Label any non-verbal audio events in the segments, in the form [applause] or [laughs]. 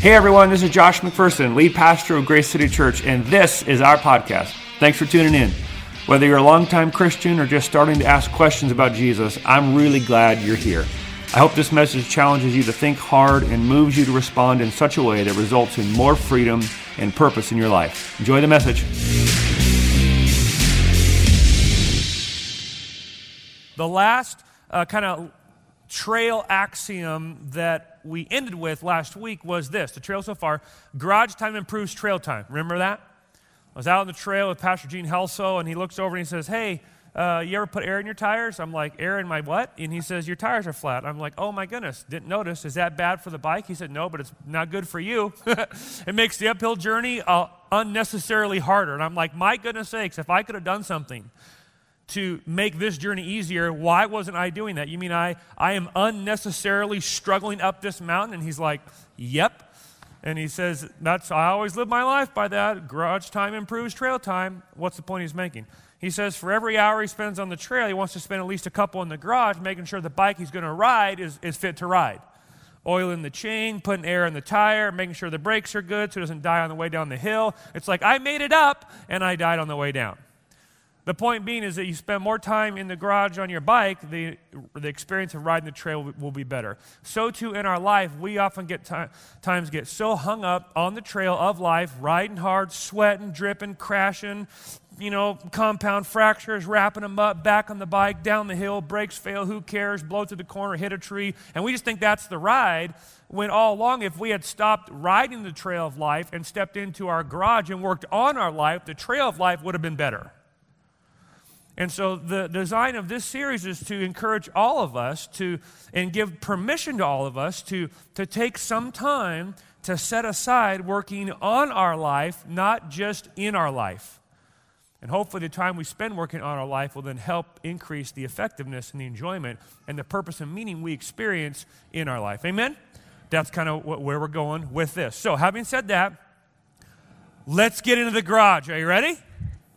Hey everyone, this is Josh McPherson, lead pastor of Grace City Church, and this is our podcast. Thanks for tuning in. Whether you're a longtime Christian or just starting to ask questions about Jesus, I'm really glad you're here. I hope this message challenges you to think hard and moves you to respond in such a way that results in more freedom and purpose in your life. Enjoy the message. The last uh, kind of trail axiom that we ended with last week was this the trail so far garage time improves trail time. Remember that? I was out on the trail with Pastor Gene Helso, and he looks over and he says, Hey, uh, you ever put air in your tires? I'm like, air in my what? And he says, your tires are flat. I'm like, oh my goodness, didn't notice. Is that bad for the bike? He said, no, but it's not good for you. [laughs] it makes the uphill journey uh, unnecessarily harder. And I'm like, my goodness sakes, if I could have done something to make this journey easier, why wasn't I doing that? You mean I, I am unnecessarily struggling up this mountain? And he's like, yep. And he says, that's, I always live my life by that. Garage time improves trail time. What's the point he's making? He says for every hour he spends on the trail, he wants to spend at least a couple in the garage, making sure the bike he's going to ride is, is fit to ride. Oiling the chain, putting air in the tire, making sure the brakes are good so it doesn't die on the way down the hill. It's like I made it up and I died on the way down. The point being is that you spend more time in the garage on your bike, the, the experience of riding the trail will, be better. So, too, in our life, we often get times get so hung up on the trail of life, riding hard, sweating, dripping, crashing, you know, compound fractures, wrapping them up, back on the bike, down the hill, brakes fail, who cares, blow through the corner, hit a tree, and we just think that's the ride. When all along, if we had stopped riding the trail of life and stepped into our garage and worked on our life, the trail of life would have been better. And so the design of this series is to encourage all of us to, and give permission to all of us to, to take some time to set aside working on our life, not just in our life. And hopefully, the time we spend working on our life will then help increase the effectiveness and the enjoyment and the purpose and meaning we experience in our life. Amen? That's kind of where we're going with this. So, having said that, let's get into the garage. Are you ready?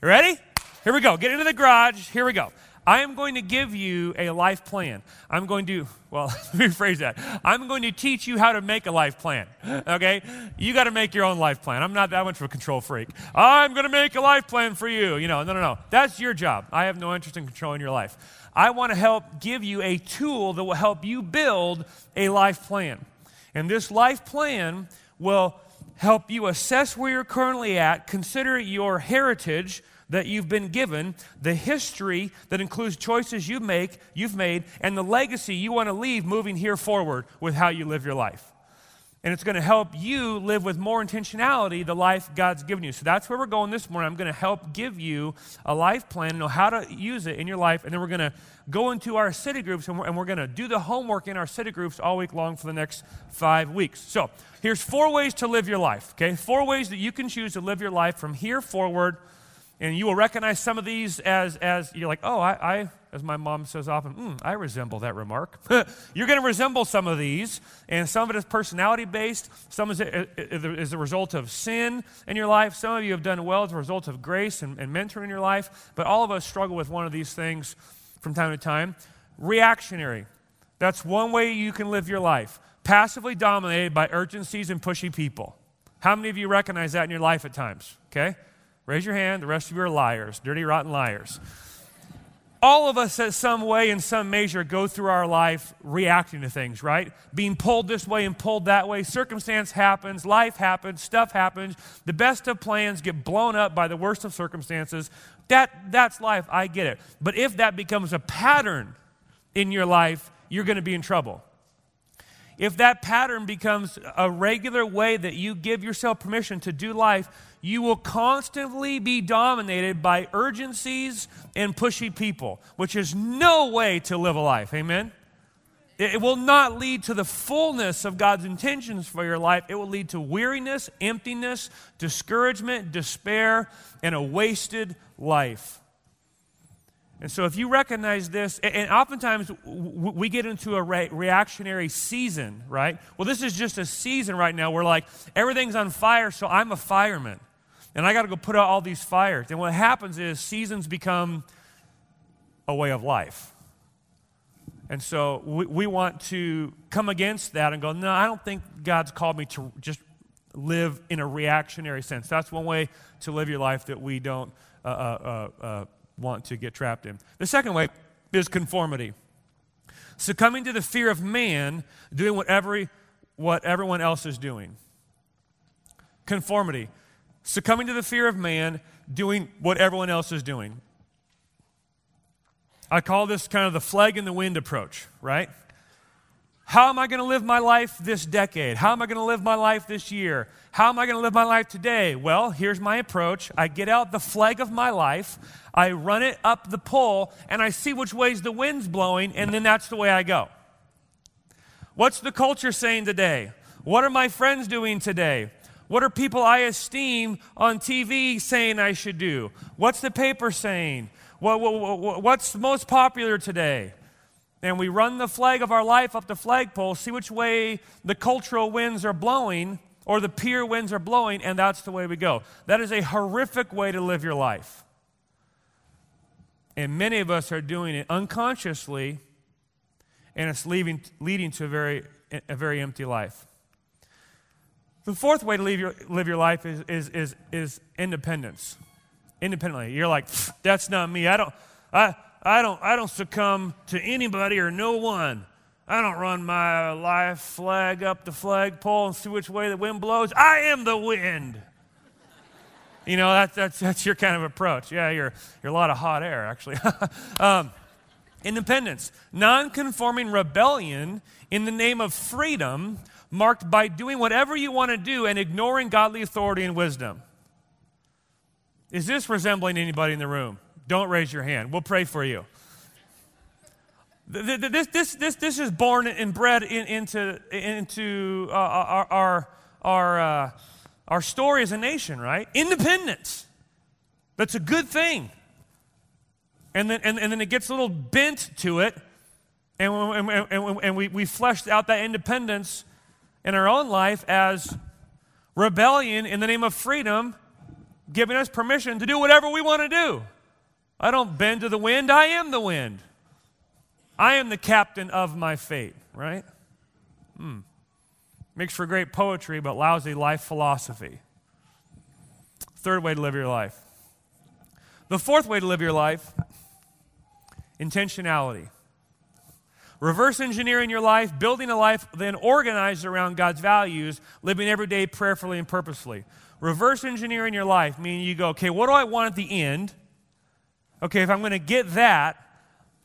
ready? Here we go. Get into the garage. Here we go. I am going to give you a life plan. I'm going to, well, [laughs] rephrase that. I'm going to teach you how to make a life plan. Okay? You got to make your own life plan. I'm not that much of a control freak. I'm going to make a life plan for you. You know, no, no, no. That's your job. I have no interest in controlling your life. I want to help give you a tool that will help you build a life plan. And this life plan will help you assess where you're currently at, consider your heritage that you've been given, the history that includes choices you make, you've made, and the legacy you want to leave moving here forward with how you live your life. And it's going to help you live with more intentionality the life God's given you. So that's where we're going this morning. I'm going to help give you a life plan, know how to use it in your life, and then we're going to go into our city groups and we're, and we're going to do the homework in our city groups all week long for the next five weeks. So here's four ways to live your life, okay? Four ways that you can choose to live your life from here forward and you will recognize some of these as, as you're like, oh, I, I as my mom says often, mm, I resemble that remark. [laughs] you're going to resemble some of these, and some of it is personality based, some is, is a result of sin in your life. Some of you have done well as a result of grace and, and mentoring in your life, but all of us struggle with one of these things from time to time. Reactionary. That's one way you can live your life. Passively dominated by urgencies and pushy people. How many of you recognize that in your life at times? Okay? Raise your hand. The rest of you are liars, dirty, rotten liars. All of us, at some way, in some measure, go through our life reacting to things, right? Being pulled this way and pulled that way. Circumstance happens, life happens, stuff happens. The best of plans get blown up by the worst of circumstances. That, that's life. I get it. But if that becomes a pattern in your life, you're going to be in trouble if that pattern becomes a regular way that you give yourself permission to do life, you will constantly be dominated by urgencies and pushy people, which is no way to live a life. Amen? It will not lead to the fullness of God's intentions for your life. It will lead to weariness, emptiness, discouragement, despair, and a wasted life. And so, if you recognize this, and oftentimes we get into a reactionary season, right? Well, this is just a season right now where, like, everything's on fire, so I'm a fireman. And I got to go put out all these fires. And what happens is seasons become a way of life. And so we, we want to come against that and go, no, I don't think God's called me to just live in a reactionary sense. That's one way to live your life that we don't uh, uh, uh, uh want to get trapped in. The second way is conformity. Succumbing to the fear of man, doing what, every, what everyone else is doing. Conformity. Succumbing to the fear of man, doing what everyone else is doing. I call this kind of the flag in the wind approach, right? How am I going to live my life this decade? How am I going to live my life this year? How am I going to live my life today? Well, here's my approach. I get out the flag of my life, I run it up the pole, and I see which ways the wind's blowing, and then that's the way I go. What's the culture saying today? What are my friends doing today? What are people I esteem on TV saying I should do? What's the paper saying? What, what, what's most popular today? and we run the flag of our life up the flagpole, see which way the cultural winds are blowing or the peer winds are blowing, and that's the way we go. That is a horrific way to live your life. And many of us are doing it unconsciously, and it's leaving, leading to a very, a very empty life. The fourth way to live your, live your life is, is, is, is independence. Independently. You're like, that's not me. I don't, I, I don't, I don't succumb to anybody or no one. I don't run my life flag up the flagpole and see which way the wind blows. I am the wind. You know, that's, that's, that's your kind of approach. Yeah, you're, you're a lot of hot air, actually. [laughs] um, independence, non conforming rebellion in the name of freedom, marked by doing whatever you want to do and ignoring godly authority and wisdom. Is this resembling anybody in the room? Don't raise your hand. We'll pray for you. This, this, this, this is born and bred in, into, into uh, our, our, our, uh, our story as a nation, right? Independence. That's a good thing. And then, and, and then it gets a little bent to it, and, and, and, and we, we fleshed out that independence in our own life as rebellion in the name of freedom, giving us permission to do whatever we want to do. I don't bend to the wind, I am the wind. I am the captain of my fate, right? Hmm. Makes for great poetry, but lousy life philosophy. Third way to live your life. The fourth way to live your life intentionality. Reverse engineering your life, building a life then organized around God's values, living every day prayerfully and purposefully. Reverse engineering your life, meaning you go, okay, what do I want at the end? okay, if I'm going to get that,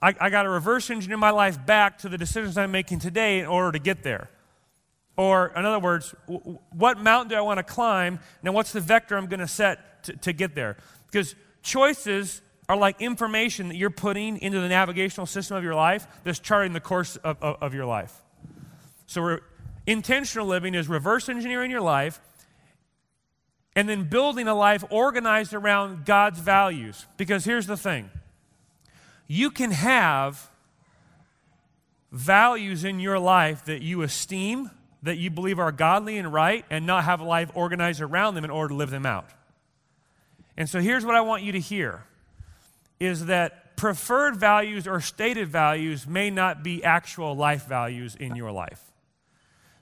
I, I got to reverse engineer my life back to the decisions I'm making today in order to get there. Or, in other words, w- what mountain do I want to climb? Now, what's the vector I'm going to set to, to get there? Because choices are like information that you're putting into the navigational system of your life that's charting the course of, of, of your life. So, re- intentional living is reverse engineering your life and then building a life organized around God's values. Because here's the thing you can have values in your life that you esteem, that you believe are godly and right, and not have a life organized around them in order to live them out. And so here's what I want you to hear is that preferred values or stated values may not be actual life values in your life.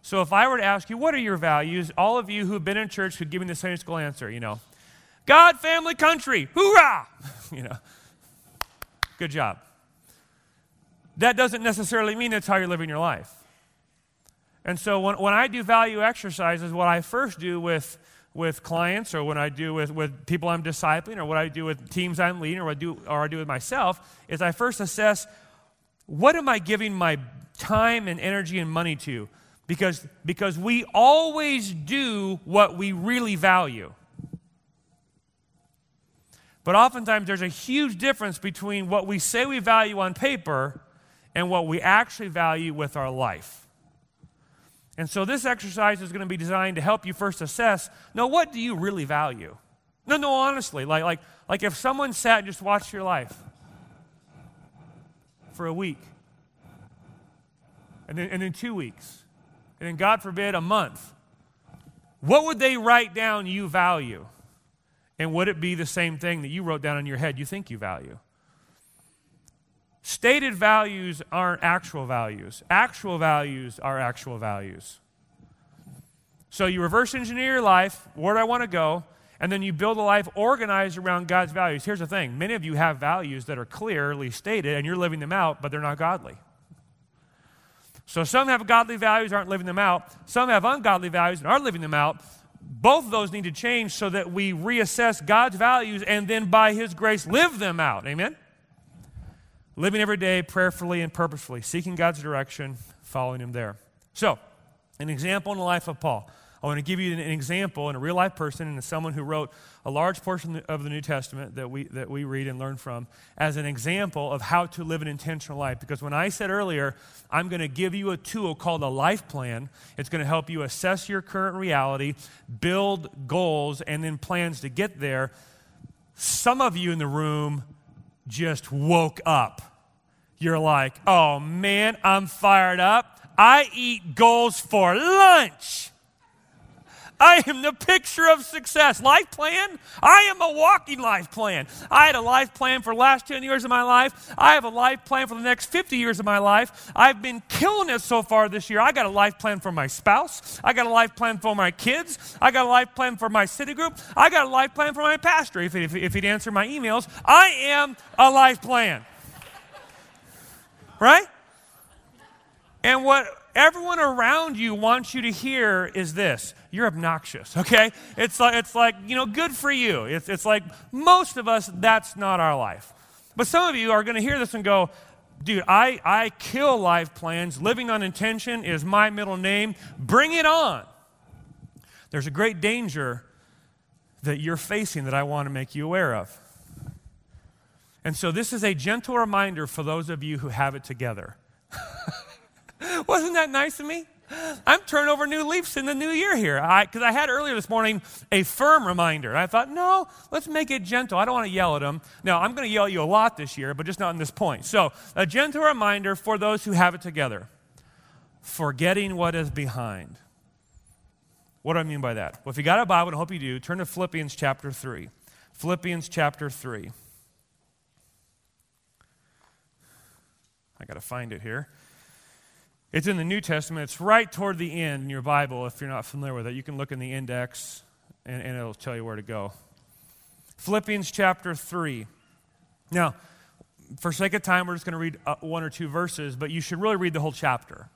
So if I were to ask you, what are your values? All of you who've been in church could give me the Sunday school answer, you know. God, family, country, hoorah! [laughs] you know. Good job. That doesn't necessarily mean that's how you're living your life. And so when, when I do value exercises, what I first do with, with clients or when I do with, with people I'm discipling or what I do with teams I'm leading or what I do, or I do with myself is I first assess what am I giving my time and energy and money to? Because, because we always do what we really value. But oftentimes there's a huge difference between what we say we value on paper and what we actually value with our life. And so this exercise is going to be designed to help you first assess no, what do you really value? No, no, honestly, like, like, like if someone sat and just watched your life for a week, and then, and then two weeks, and then, God forbid, a month, what would they write down you value? And would it be the same thing that you wrote down in your head you think you value? Stated values aren't actual values, actual values are actual values. So you reverse engineer your life. Where do I want to go? And then you build a life organized around God's values. Here's the thing many of you have values that are clearly stated, and you're living them out, but they're not godly. So some have godly values, aren't living them out. Some have ungodly values and are living them out. Both of those need to change so that we reassess God's values and then by His grace live them out. Amen? Living every day prayerfully and purposefully, seeking God's direction, following Him there. So, an example in the life of Paul. I want to give you an example in a real life person and someone who wrote a large portion of the New Testament that we, that we read and learn from as an example of how to live an intentional life. Because when I said earlier, I'm going to give you a tool called a life plan, it's going to help you assess your current reality, build goals, and then plans to get there. Some of you in the room just woke up. You're like, oh man, I'm fired up. I eat goals for lunch. I am the picture of success. Life plan? I am a walking life plan. I had a life plan for the last 10 years of my life. I have a life plan for the next 50 years of my life. I've been killing it so far this year. I got a life plan for my spouse. I got a life plan for my kids. I got a life plan for my city group. I got a life plan for my pastor if, if, if he'd answer my emails. I am a life plan. Right? And what everyone around you wants you to hear is this you're obnoxious, okay? It's like, it's like you know, good for you. It's, it's like most of us, that's not our life. But some of you are going to hear this and go, dude, I, I kill life plans. Living on intention is my middle name. Bring it on. There's a great danger that you're facing that I want to make you aware of. And so, this is a gentle reminder for those of you who have it together. [laughs] Wasn't that nice of me? I'm turning over new leaves in the new year here. Because I, I, had earlier this morning a firm reminder. I thought, no, let's make it gentle. I don't want to yell at them. Now, I'm going to yell at you a lot this year, but just not in this point. So, a gentle reminder for those who have it together forgetting what is behind. What do I mean by that? Well, if you got a Bible, I hope you do, turn to Philippians chapter 3. Philippians chapter 3. I got to find it here. It's in the New Testament. It's right toward the end in your Bible if you're not familiar with it. You can look in the index and, and it'll tell you where to go. Philippians chapter 3. Now, for sake of time, we're just going to read uh, one or two verses, but you should really read the whole chapter.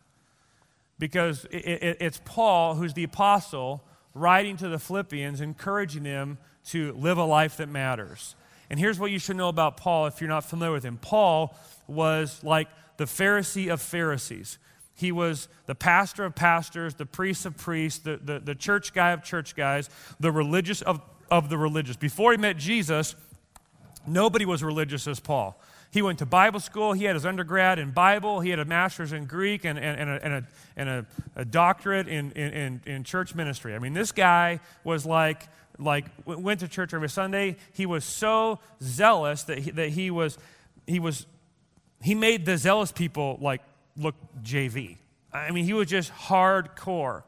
Because it, it, it's Paul, who's the apostle, writing to the Philippians, encouraging them to live a life that matters. And here's what you should know about Paul if you're not familiar with him Paul was like the Pharisee of Pharisees. He was the pastor of pastors, the priest of priests, the, the, the church guy of church guys, the religious of, of the religious. Before he met Jesus, nobody was religious as Paul. He went to Bible school. He had his undergrad in Bible. He had a master's in Greek and, and, and, a, and, a, and a, a doctorate in, in, in church ministry. I mean, this guy was like, like went to church every Sunday. He was so zealous that he, that he was, he was, he made the zealous people like look JV. I mean, he was just hardcore.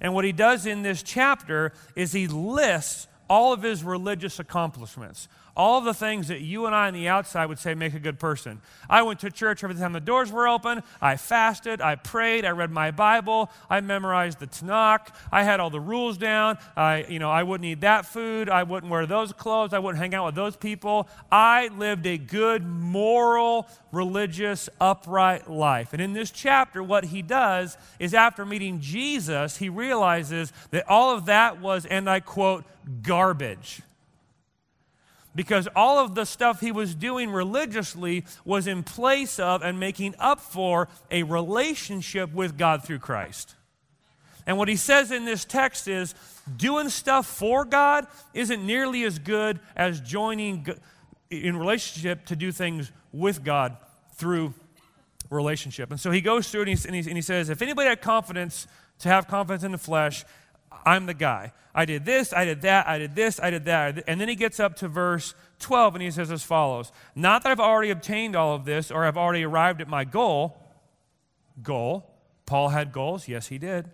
And what he does in this chapter is he lists all of his religious accomplishments, all the things that you and I on the outside would say make a good person. I went to church every time the doors were open. I fasted. I prayed. I read my Bible. I memorized the Tanakh. I had all the rules down. I, you know, I wouldn't eat that food. I wouldn't wear those clothes. I wouldn't hang out with those people. I lived a good, moral, religious, upright life. And in this chapter, what he does is after meeting Jesus, he realizes that all of that was, and I quote, garbage because all of the stuff he was doing religiously was in place of and making up for a relationship with God through Christ. And what he says in this text is doing stuff for God isn't nearly as good as joining in relationship to do things with God through relationship. And so he goes through and he, and and he says, if anybody had confidence to have confidence in the flesh, I'm the guy. I did this, I did that, I did this, I did that. And then he gets up to verse 12 and he says as follows Not that I've already obtained all of this or I've already arrived at my goal. Goal. Paul had goals. Yes, he did.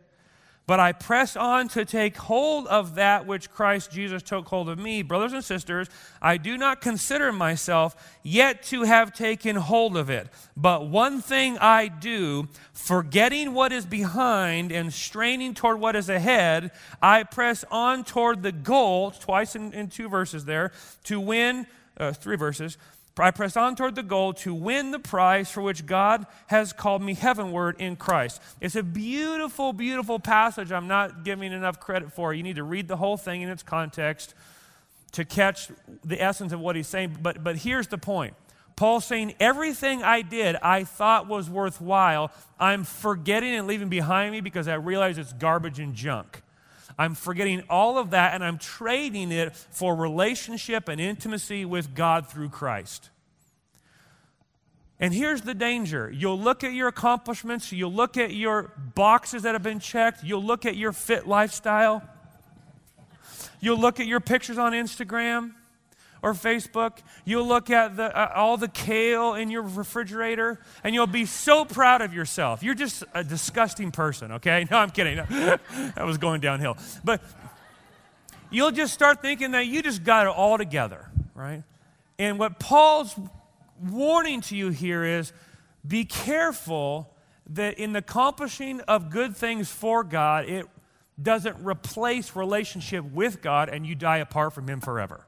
But I press on to take hold of that which Christ Jesus took hold of me. Brothers and sisters, I do not consider myself yet to have taken hold of it. But one thing I do, forgetting what is behind and straining toward what is ahead, I press on toward the goal, twice in, in two verses there, to win, uh, three verses I press on toward the goal to win the prize for which God has called me heavenward in Christ. It's a beautiful, beautiful passage I'm not giving enough credit for. You need to read the whole thing in its context to catch the essence of what he's saying. But, but here's the point Paul's saying, Everything I did I thought was worthwhile, I'm forgetting and leaving behind me because I realize it's garbage and junk. I'm forgetting all of that and I'm trading it for relationship and intimacy with God through Christ. And here's the danger. You'll look at your accomplishments, you'll look at your boxes that have been checked, you'll look at your fit lifestyle, you'll look at your pictures on Instagram, or Facebook, you'll look at the, uh, all the kale in your refrigerator and you'll be so proud of yourself. You're just a disgusting person, okay? [laughs] No, I'm kidding. [laughs] That was going downhill. But you'll just start thinking that you just got it all together, right? And what Paul's warning to you here is be careful that in the accomplishing of good things for God, it doesn't replace relationship with God and you die apart from Him forever.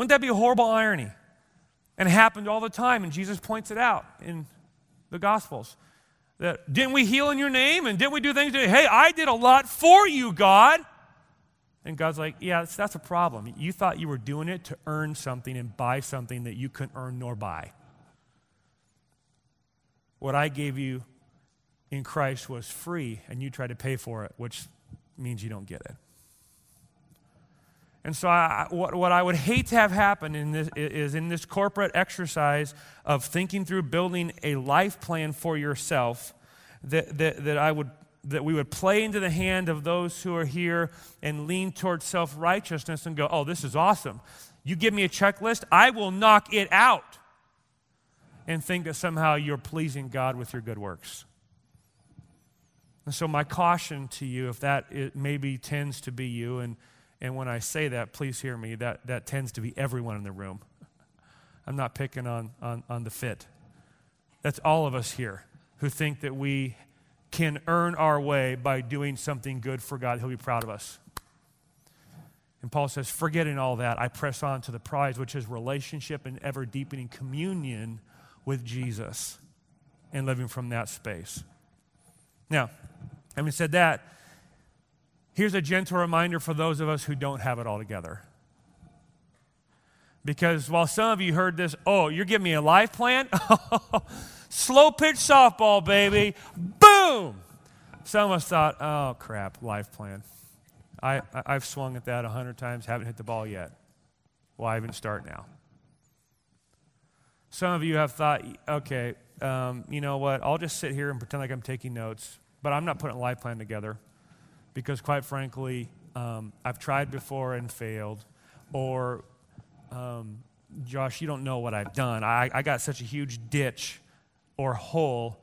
Wouldn't that be a horrible irony? And it happened all the time, and Jesus points it out in the Gospels. That didn't we heal in your name? And didn't we do things? Hey, I did a lot for you, God. And God's like, yeah, that's, that's a problem. You thought you were doing it to earn something and buy something that you couldn't earn nor buy. What I gave you in Christ was free, and you tried to pay for it, which means you don't get it. And so, I, what, what I would hate to have happen in this, is in this corporate exercise of thinking through building a life plan for yourself, that, that, that, I would, that we would play into the hand of those who are here and lean towards self righteousness and go, oh, this is awesome. You give me a checklist, I will knock it out. And think that somehow you're pleasing God with your good works. And so, my caution to you, if that maybe tends to be you, and and when I say that, please hear me, that, that tends to be everyone in the room. [laughs] I'm not picking on, on, on the fit. That's all of us here who think that we can earn our way by doing something good for God. He'll be proud of us. And Paul says, forgetting all that, I press on to the prize, which is relationship and ever deepening communion with Jesus and living from that space. Now, having said that, Here's a gentle reminder for those of us who don't have it all together. Because while some of you heard this, oh, you're giving me a life plan? [laughs] Slow pitch softball, baby. Boom! Some of us thought, oh, crap, life plan. I, I've swung at that a hundred times, haven't hit the ball yet. Why even start now? Some of you have thought, okay, um, you know what? I'll just sit here and pretend like I'm taking notes, but I'm not putting a life plan together because, quite frankly, um, I've tried before and failed. Or, um, Josh, you don't know what I've done. I, I got such a huge ditch or hole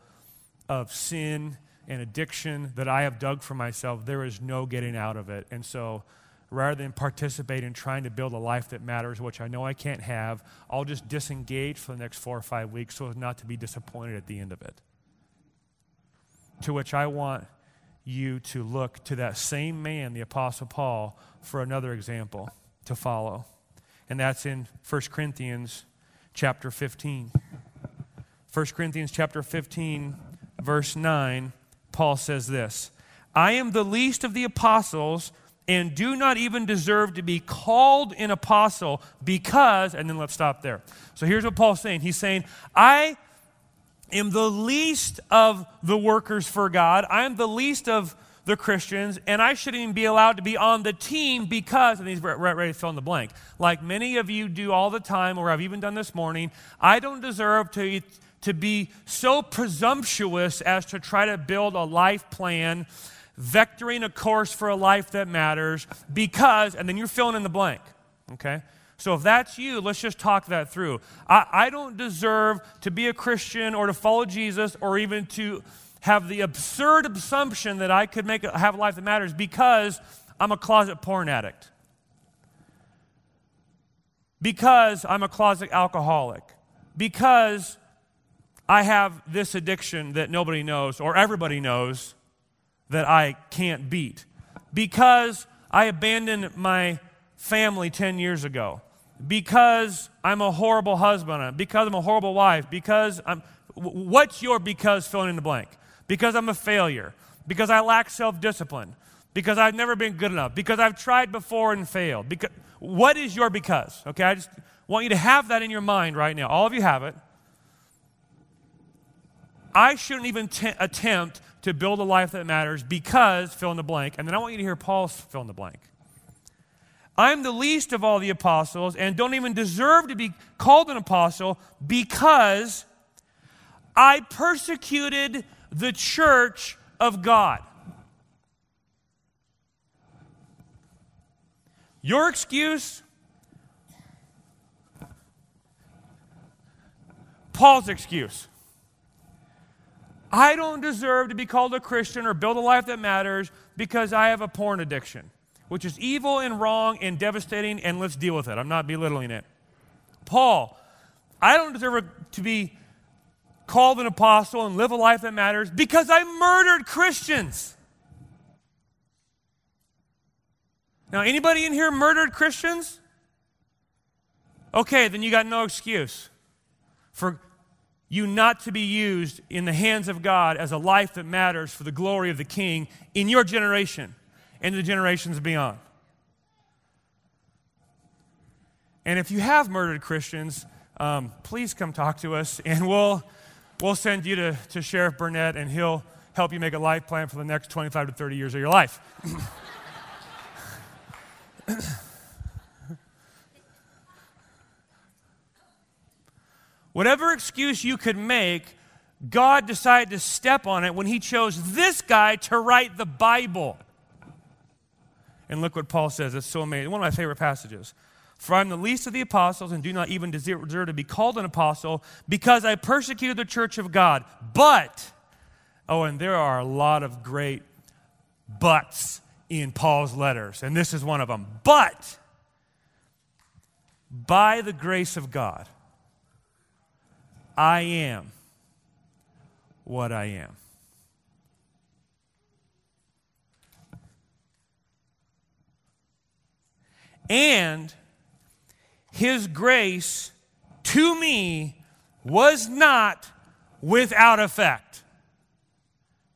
of sin and addiction that I have dug for myself. There is no getting out of it. And so, rather than participate in trying to build a life that matters, which I know I can't have, I'll just disengage for the next four or five weeks so as not to be disappointed at the end of it. To which I want you to look to that same man, the Apostle Paul, for another example to follow. And that's in 1 Corinthians chapter 15. 1 Corinthians chapter 15, verse 9, Paul says this I am the least of the apostles and do not even deserve to be called an apostle because, and then let's stop there. So here's what Paul's saying He's saying, I am the least of the workers for God. I am the least of the Christians, and I shouldn't even be allowed to be on the team because, and he's ready to fill in the blank. Like many of you do all the time, or I've even done this morning, I don't deserve to, to be so presumptuous as to try to build a life plan, vectoring a course for a life that matters because, and then you're filling in the blank, okay? So if that's you, let's just talk that through. I, I don't deserve to be a Christian or to follow Jesus or even to have the absurd assumption that I could make have a life that matters because I'm a closet porn addict. Because I'm a closet alcoholic. Because I have this addiction that nobody knows or everybody knows that I can't beat. Because I abandoned my family 10 years ago. Because I'm a horrible husband. Because I'm a horrible wife. Because I'm. What's your because filling in the blank? Because I'm a failure. Because I lack self discipline. Because I've never been good enough. Because I've tried before and failed. Because, what is your because? Okay, I just want you to have that in your mind right now. All of you have it. I shouldn't even t- attempt to build a life that matters because fill in the blank. And then I want you to hear Paul's fill in the blank. I'm the least of all the apostles and don't even deserve to be called an apostle because I persecuted the church of God. Your excuse, Paul's excuse. I don't deserve to be called a Christian or build a life that matters because I have a porn addiction, which is evil and wrong and devastating, and let's deal with it. I'm not belittling it. Paul, I don't deserve to be called an apostle and live a life that matters because I murdered Christians. Now, anybody in here murdered Christians? Okay, then you got no excuse for you not to be used in the hands of God as a life that matters for the glory of the King in your generation and the generations beyond. And if you have murdered Christians, um, please come talk to us [laughs] and we'll, we'll send you to, to Sheriff Burnett and he'll help you make a life plan for the next 25 to 30 years of your life. [coughs] Whatever excuse you could make, God decided to step on it when He chose this guy to write the Bible. And look what Paul says. It's so amazing. One of my favorite passages. For I'm the least of the apostles and do not even deserve to be called an apostle because I persecuted the church of God. But, oh, and there are a lot of great buts in Paul's letters, and this is one of them. But, by the grace of God, I am what I am. And his grace to me was not without effect.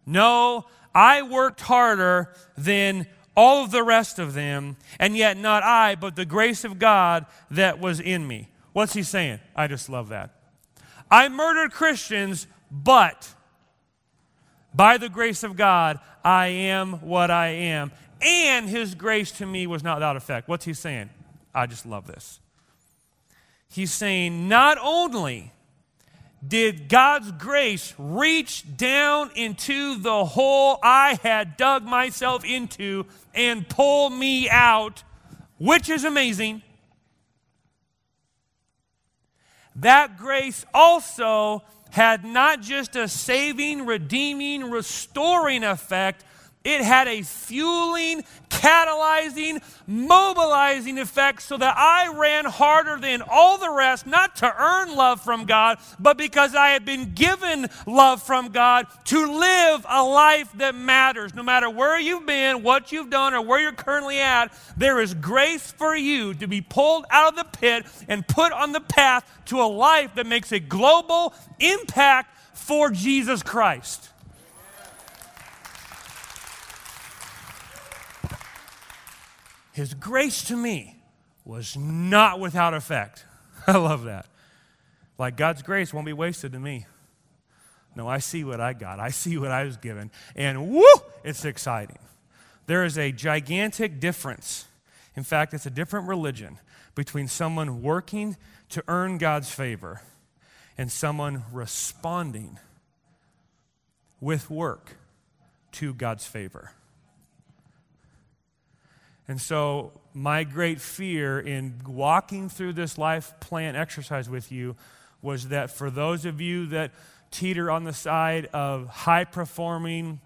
No, I worked harder than all of the rest of them, and yet not I, but the grace of God that was in me. What's he saying? I just love that. I murdered Christians, but by the grace of God, I am what I am. And his grace to me was not without effect. What's he saying? I just love this. He's saying, not only did God's grace reach down into the hole I had dug myself into and pull me out, which is amazing. that grace also had not just a saving, redeeming, restoring effect, it had a fueling, catalyzing, mobilizing effect so that I ran harder than all the rest, not to earn love from God, but because I had been given love from God to live a life that matters. No matter where you've been, what you've done, or where you're currently at, there is grace for you to be pulled out of the pit and put on the path to a life that makes a global impact for Jesus Christ. His grace to me was not without effect. [laughs] I love that. Like God's grace won't be wasted to me. No, I see what I got. I see what I was given. And woo, it's exciting. There is a gigantic difference. In fact, it's a different religion between someone working to earn God's favor and someone responding with work to God's favor. And so, my great fear in walking through this life plan exercise with you was that for those of you that teeter on the side of high performing,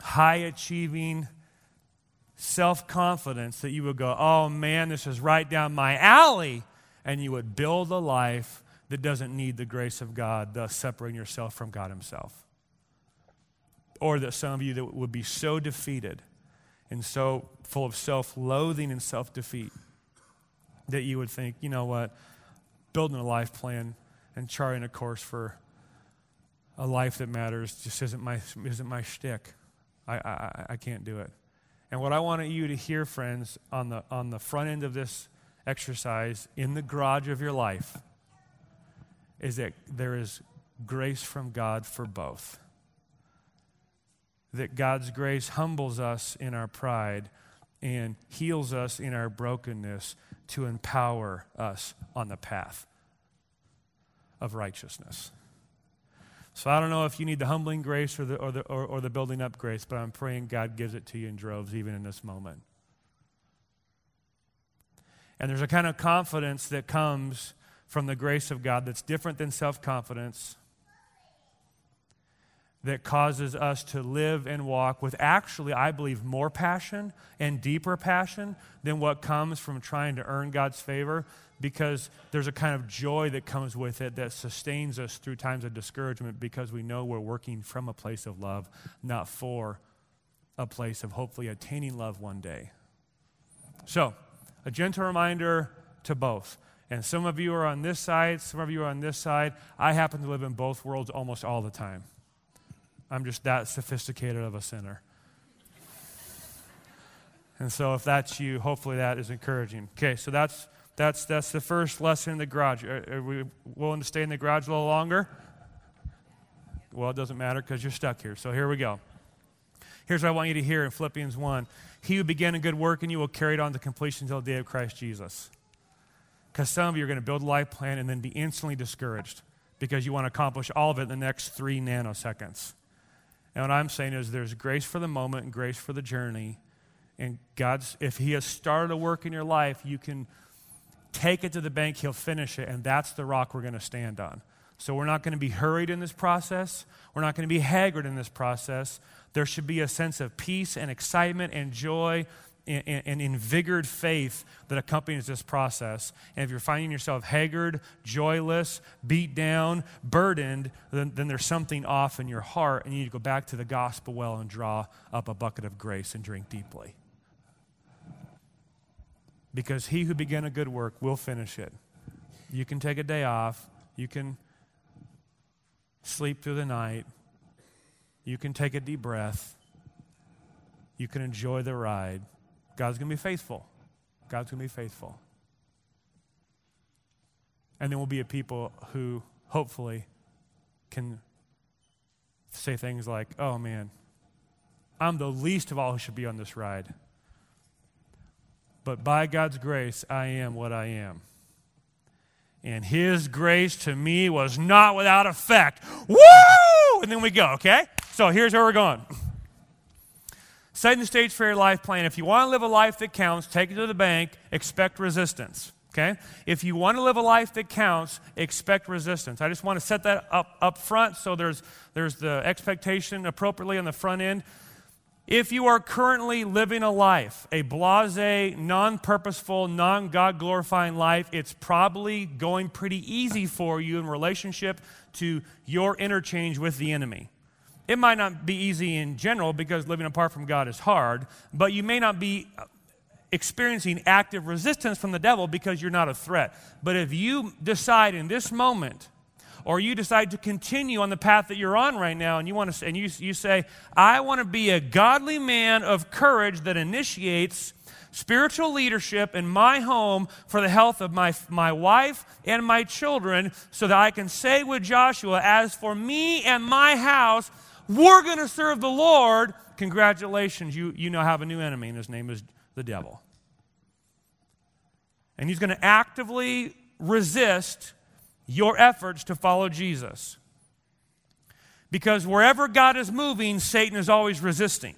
high achieving, self confidence that you would go, oh man, this is right down my alley. And you would build a life that doesn't need the grace of God, thus separating yourself from God Himself. Or that some of you that would be so defeated and so full of self loathing and self defeat that you would think, you know what, building a life plan and charting a course for a life that matters just isn't my, isn't my shtick. I, I, I can't do it. And what I want you to hear, friends, on the, on the front end of this exercise, in the garage of your life, is that there is grace from God for both. That God's grace humbles us in our pride and heals us in our brokenness to empower us on the path of righteousness. So I don't know if you need the humbling grace or the, or the, or, or the building up grace, but I'm praying God gives it to you in droves even in this moment. And there's a kind of confidence that comes from the grace of God that's different than self confidence, that causes us to live and walk with actually, I believe, more passion and deeper passion than what comes from trying to earn God's favor because there's a kind of joy that comes with it that sustains us through times of discouragement because we know we're working from a place of love, not for a place of hopefully attaining love one day. So, a gentle reminder to both. And some of you are on this side, some of you are on this side. I happen to live in both worlds almost all the time. I'm just that sophisticated of a sinner. And so, if that's you, hopefully that is encouraging. Okay, so that's that's, that's the first lesson in the garage. Are, are we willing to stay in the garage a little longer? Well, it doesn't matter because you're stuck here. So here we go. Here's what I want you to hear in Philippians 1 He who began a good work in you will carry it on to completion until the day of Christ Jesus. Because some of you are going to build a life plan and then be instantly discouraged because you want to accomplish all of it in the next three nanoseconds. And what I'm saying is there's grace for the moment and grace for the journey. And God's, if He has started a work in your life, you can take it to the bank, he'll finish it, and that's the rock we're going to stand on. So we're not going to be hurried in this process. We're not going to be haggard in this process. There should be a sense of peace and excitement and joy and, invigorated faith that accompanies this process. And if you're finding yourself haggard, joyless, beat down, burdened, then, then there's something off in your heart, and you need to go back to the gospel well and draw up a bucket of grace and drink deeply because he who began a good work will finish it. You can take a day off. You can sleep through the night. You can take a deep breath. You can enjoy the ride. God's going to be faithful. God's going to be faithful. And then we'll be a people who hopefully can say things like, oh man, I'm the least of all who should be on this ride. But by God's grace, I am what I am. And His grace to me was not without effect. Woo! And then we go, okay? So here's where we're going. Setting the stage for your life plan. If you want to live a life that counts, take it to the bank, expect resistance. Okay? If you want to live a life that counts, expect resistance. I just want to set that up up front so there's there's the expectation appropriately on the front end. If you are currently living a life, a blase, non purposeful, non God glorifying life, it's probably going pretty easy for you in relationship to your interchange with the enemy. It might not be easy in general because living apart from God is hard, but you may not be experiencing active resistance from the devil because you're not a threat. But if you decide in this moment, or you decide to continue on the path that you're on right now and you want to and you, you say i want to be a godly man of courage that initiates spiritual leadership in my home for the health of my, my wife and my children so that i can say with joshua as for me and my house we're going to serve the lord congratulations you, you now have a new enemy and his name is the devil and he's going to actively resist your efforts to follow Jesus. Because wherever God is moving, Satan is always resisting.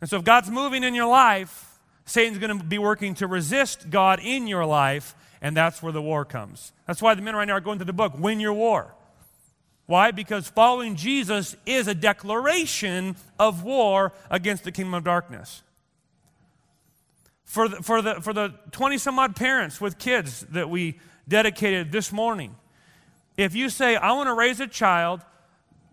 And so if God's moving in your life, Satan's going to be working to resist God in your life, And that's where the war comes. That's why the men right now are going through the book Win Your War. Why? Because following Jesus is a declaration of war against the kingdom of darkness. For the, for the, for the 20 some odd parents with kids that we dedicated this morning, if you say, I want to raise a child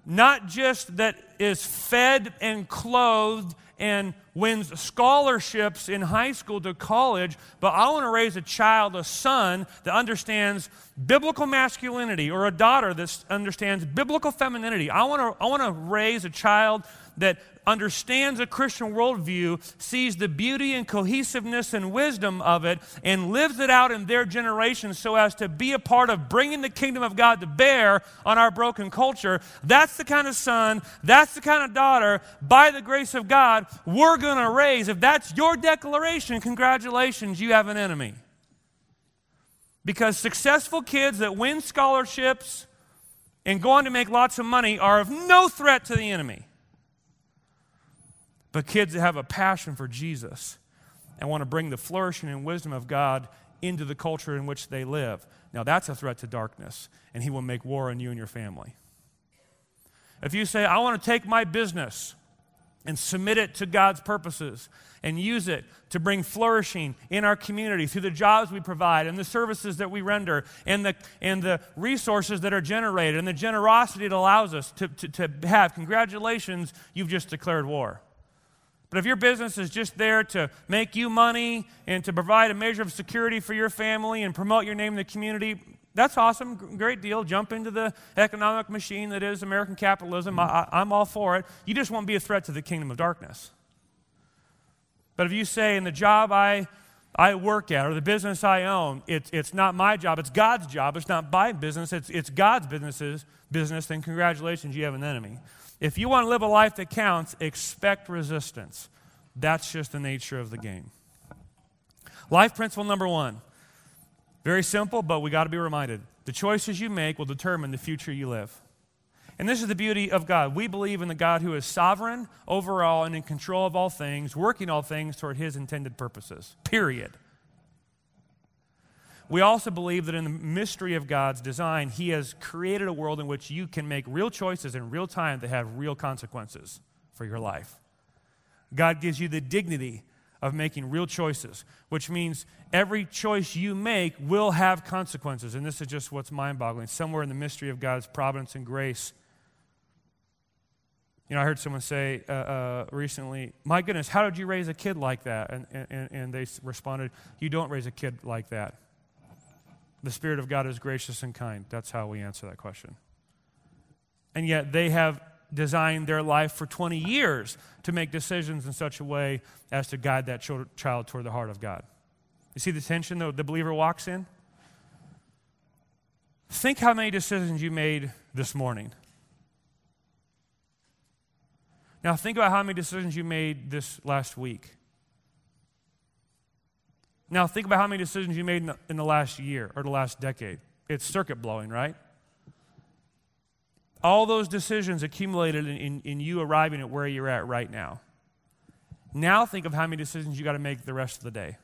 not just that is fed and clothed and wins scholarships in high school to college, but I want to raise a child, a son, that understands biblical masculinity, or a daughter that understands biblical femininity. I want to, I want to raise a child that understands a Christian worldview, sees the beauty and cohesiveness and wisdom of it, and lives it out in their generation so as to be a part of bringing the kingdom of God to bear on our broken culture, that's the kind of son, that's the kind of daughter, by the grace of God, we're going to raise. If that's your declaration, congratulations, you have an enemy. Because successful kids that win scholarships and go on to make lots of money are of no threat to the enemy but kids that have a passion for Jesus and want to bring the flourishing and wisdom of God into the culture in which they live. Now, that's a threat to darkness, and He will make war on you and your family. If you say, I want to take my business and submit it to God's purposes and use it to bring flourishing in our community through the jobs we provide and the services that we render and the, and the resources that are generated and the generosity it allows us to, to, to have, congratulations, you've just declared war. But if your business is just there to make you money and to provide a measure of security for your family and promote your name in the community, that's awesome. Great deal. Jump into the economic machine that is American capitalism. I, am all for it. You just won't be a threat to the kingdom of darkness. But if you say, in the job I, I work at or the business I own, it's, it's not my job, it's God's job, it's not my business, it's, it's God's business's business, then congratulations, you have an enemy. If you want to live a life that counts, expect resistance. That's just the nature of the game. Life principle number one. Very simple, but we got to be reminded. The choices you make will determine the future you live. And this is the beauty of God. We believe in the God who is sovereign over all and in control of all things, working all things toward his intended purposes. Period. We also believe that in the mystery of God's design, He has created a world in which you can make real choices in real time that have real consequences for your life. God gives you the dignity of making real choices, which means every choice you make will have consequences. And this is just what's mind boggling. Somewhere in the mystery of God's providence and grace, you know, I heard someone say uh, uh, recently, My goodness, how did you raise a kid like that? And, and, and they responded, You don't raise a kid like that. The Spirit of God is gracious and kind. That's how we answer that question. And yet they have designed their life for 20 years to make decisions in such a way as to guide that child toward the heart of God. You see the tension that the believer walks in? Think how many decisions you made this morning. Now, think about how many decisions you made this last week. Now, think about how many decisions you made in the, in the last year or the last decade. It's circuit blowing, right? All those decisions accumulated in, in, in, you arriving at where you're at right now. Now, think of how many decisions you got to make the rest of the day.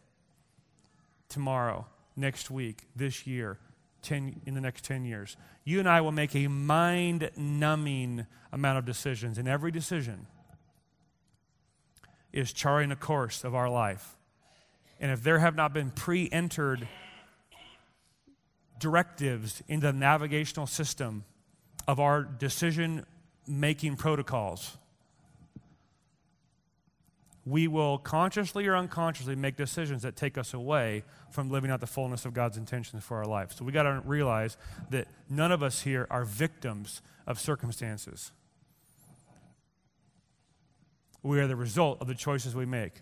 Tomorrow, next week, this year, 10, in the next 10 years. You and I will make a mind numbing amount of decisions, and every decision is charting a course of our life and if there have not been pre entered directives in the navigational system of our decision making protocols, we will consciously or unconsciously make decisions that take us away from living out the fullness of God's intentions for our life. So we got to realize that none of us here are victims of circumstances. We are the result of the choices we make.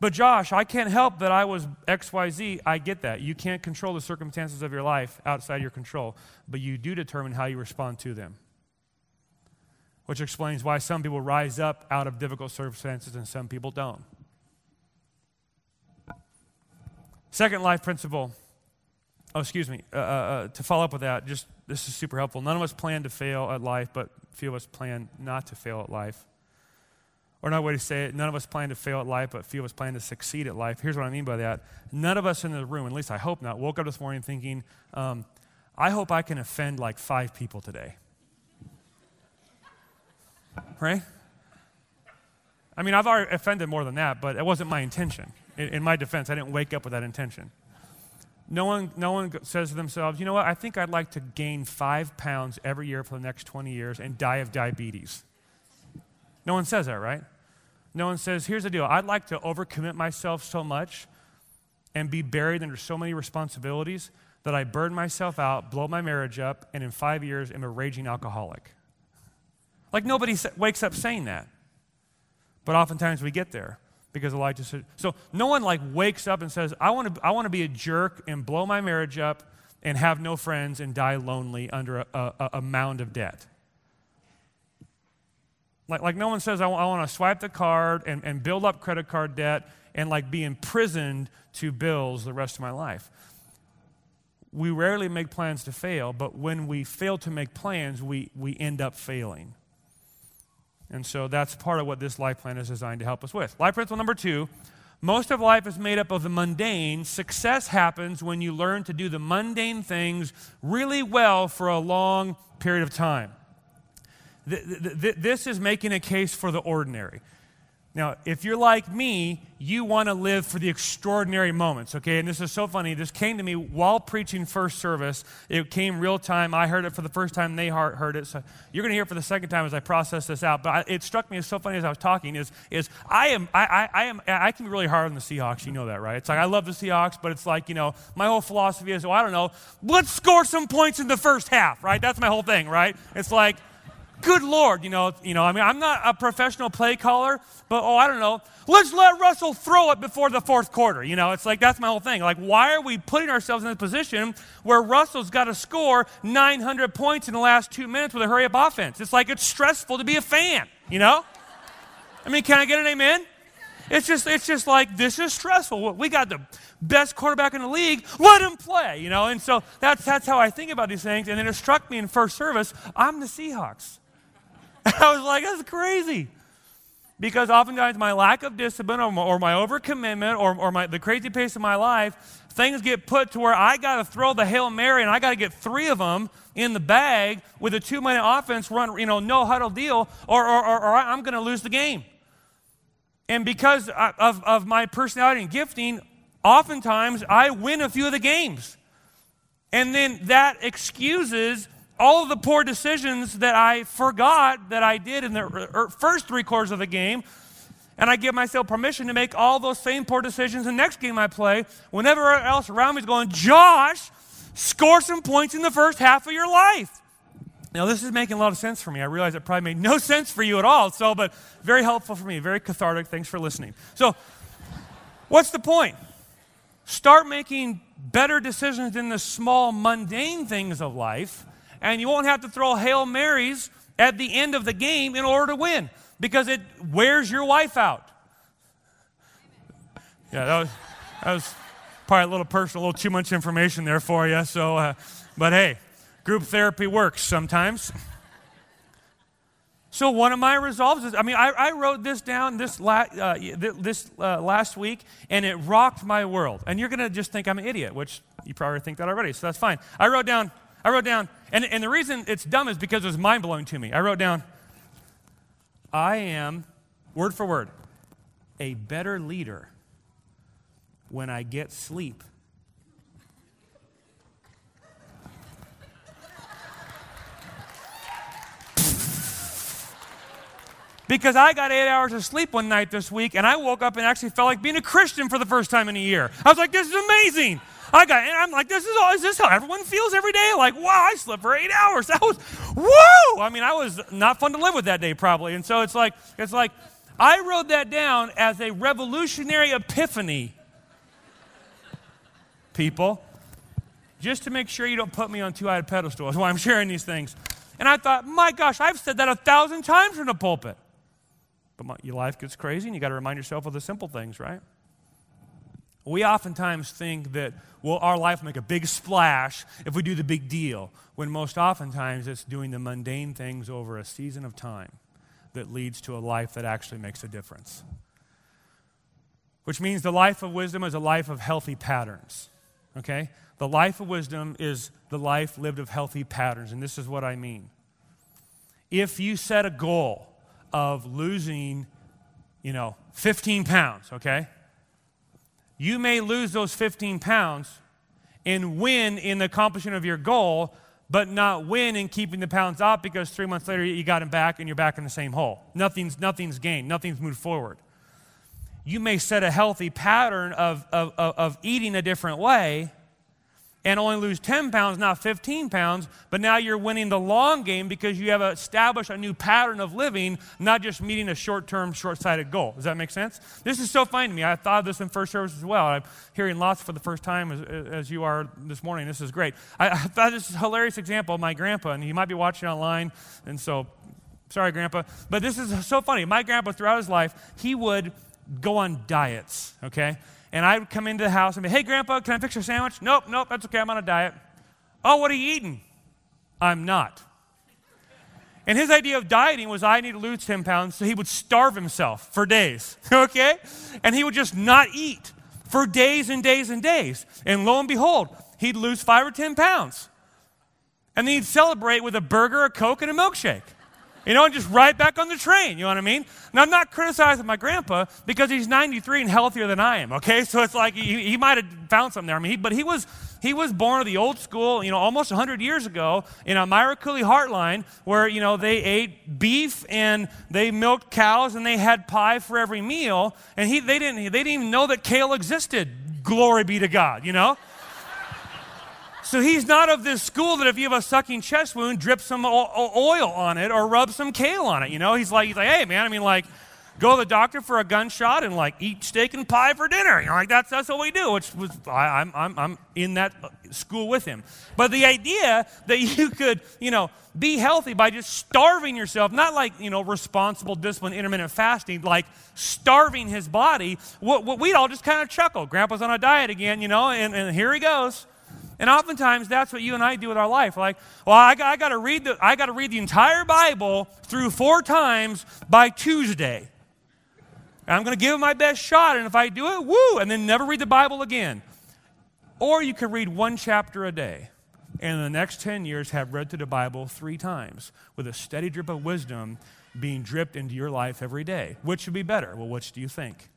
But Josh, I can't help that I was XYZ. I get that. You can't control the circumstances of your life outside your control, but you do determine how you respond to them. Which explains why some people rise up out of difficult circumstances and some people don't. Second life principle. Oh, excuse me. Uh, uh, uh to follow up with that, just this is super helpful. None of us plan to fail at life, but few of us plan not to fail at life. Or another way to say it, none of us plan to fail at life, but few of us plan to succeed at life. Here's what I mean by that. None of us in the room, at least I hope not, woke up this morning thinking, um, I hope I can offend like five people today. Right? I mean, I've already offended more than that, but it wasn't my intention. In, in my defense, I didn't wake up with that intention. No one, no one says to themselves, you know what, I think I'd like to gain five pounds every year for the next 20 years and die of diabetes. No one says that, right? No one says, here's the deal I'd like to overcommit myself so much and be buried under so many responsibilities that I burn myself out, blow my marriage up, and in five years am a raging alcoholic. Like nobody wakes up saying that. But oftentimes we get there because Elijah said, so no one like wakes up and says, I want to, I want to be a jerk and blow my marriage up and have no friends and die lonely under a, a, a mound of debt. Like, like no one says, I, w- I want to swipe the card and, and build up credit card debt and like be imprisoned to bills the rest of my life. We rarely make plans to fail, but when we fail to make plans, we, we end up failing. And so that's part of what this life plan is designed to help us with. Life principle number two most of life is made up of the mundane. Success happens when you learn to do the mundane things really well for a long period of time. This is making a case for the ordinary. Now, if you're like me, you want to live for the extraordinary moments, okay? And this is so funny. This came to me while preaching first service. It came real time. I heard it for the first time. They heard it. So you're going to hear it for the second time as I process this out. But it struck me as so funny as I was talking is, is I am, I, I, I, am, I can be really hard on the Seahawks. You know that, right? It's like I love the Seahawks, but it's like, you know, my whole philosophy is, oh, I don't know, let's score some points in the first half, right? That's my whole thing, right? It's like, good Lord, you know, you know, I mean, I'm not a professional play caller, but oh, I don't know. Let's let Russell throw it before the fourth quarter. You know, it's like that's my whole thing. Like, why are we putting ourselves in a position where Russell's got to score 900 points in the last two minutes with a hurry up offense? It's like it's stressful to be a fan. You know? I mean, can I get an amen? It's just, it's just like this is stressful. We got the best quarterback in the league. Let him play, you know. And so that's that's how I think about these things. And then it struck me in first service. I'm the Seahawks. [laughs] I was like, that's crazy. Because oftentimes my lack of discipline or my, or my overcommitment or, or my, the crazy pace of my life, things get put to where I got to throw the Hail Mary and I got to get three of them in the bag with a two minute offense run, you know, no huddle deal, or, or, or, or I'm going to lose the game. And because of, of my personality and gifting, oftentimes I win a few of the games. And then that excuses all of the poor decisions that I forgot that I did in the er, first three quarters of the game. And I give myself permission to make all those same poor decisions the next game I play whenever else around me is going, Josh, score some points in the first half of your life. Now, this is making a lot of sense for me. I realize it probably made no [laughs] sense for you at all, so, but very helpful for me, very cathartic. Thanks for listening. So, what's the point? Start making better decisions in the small, mundane things of life and you won't have to throw Hail Marys at the end of the game in order to win because it wears your wife out. Yeah, that was, that was probably a little personal, a little too much information there for you. So, uh, but hey, group therapy works sometimes. So one of my resolves is, I mean, I, I wrote this down this, la- uh, this uh, last week, and it rocked my world. And you're going to just think I'm an idiot, which you probably think that already, so that's fine. I wrote down, I wrote down, and, and the reason it's dumb is because it was mind blowing to me. I wrote down, I am, word for word, a better leader when I get sleep. because I got eight hours of sleep one night this week and I woke up and actually felt like being a Christian for the first time in a year. I was like, this is amazing. I got, and I'm like, this is, all, is this how everyone feels every day? Like, wow, I slept for eight hours. [laughs] That was, woo! I mean, I was not fun to live with that day probably. And so it's like, it's like, I wrote that down as a revolutionary epiphany, people, just to make sure you don't put me on two-eyed pedestals [laughs] while I'm sharing these things. And I thought, my gosh, I've said that a thousand times from the pulpit. But my, your life gets crazy, and you got to remind yourself of the simple things, right? We oftentimes think that, well, our life will make a big splash if we do the big deal, when most oftentimes it's doing the mundane things over a season of time. that leads to a life that actually makes a difference. Which means the life of wisdom is a life of healthy patterns. Okay? The life of wisdom is the life lived of healthy patterns, and this is what I mean. If you set a goal of losing, you know, 15 pounds, okay? You may lose those 15 pounds and win in the accomplishment of your goal, but not win in keeping the pounds off because three months later you got them back and you're back in the same hole. Nothing's, nothing's gained, nothing's moved forward. You may set a healthy pattern of, of, of, of eating a different way and only lose 10 pounds, not 15 pounds, but now you're winning the long game because you have established a new pattern of living, not just meeting a short term, short sighted goal. Does that make sense? This is so funny to me. I thought of this in first service as well. I'm hearing lots for the first time as, as you are this morning. This is great. I, I thought this is a hilarious example of my grandpa, and he might be watching online, and so sorry, grandpa. But this is so funny. My grandpa, throughout his life, he would go on diets, okay? And I would come into the house and be, hey, Grandpa, can I fix your sandwich? Nope, nope, that's okay, I'm on a diet. Oh, what are you eating? I'm not. And his idea of dieting was I need to lose 10 pounds, so he would starve himself for days, [laughs] okay? And he would just not eat for days and days and days. And lo and behold, he'd lose five or 10 pounds. And then he'd celebrate with a burger, a Coke, and a milkshake. You know, and just right back on the train. You know what I mean? Now, I'm not criticizing my grandpa because he's 93 and healthier than I am, okay? So it's like he, he might have found something there. I mean, he, but he was, he was born of the old school, you know, almost 100 years ago in a Cooley heartline where, you know, they ate beef and they milked cows and they had pie for every meal. And he, they, didn't, they didn't even know that kale existed. Glory be to God, you know? So he's not of this school that if you have a sucking chest wound, drip some oil on it or rub some kale on it. You know, he's like, he's like, hey man, I mean, like, go to the doctor for a gunshot and like eat steak and pie for dinner. You know, like that's that's what we do. Which was I, I'm I'm I'm in that uh, school with him. But the idea that you could you know be healthy by just starving yourself, not like you know responsible discipline, intermittent fasting, like starving his body. What, what we'd all just kind of chuckle. Grandpa's on a diet again, you know, and, and here he goes. And oftentimes that's what you and I do with our life. Like, well, I, I got to read the I got to read the entire Bible through four times by Tuesday. I'm going to give it my best shot, and if I do it, woo, and then never read the Bible again. Or you could read one chapter a day, and in the next 10 years have read through the Bible three times with a steady drip of wisdom being dripped into your life every day. Which would be better? Well, which do you think?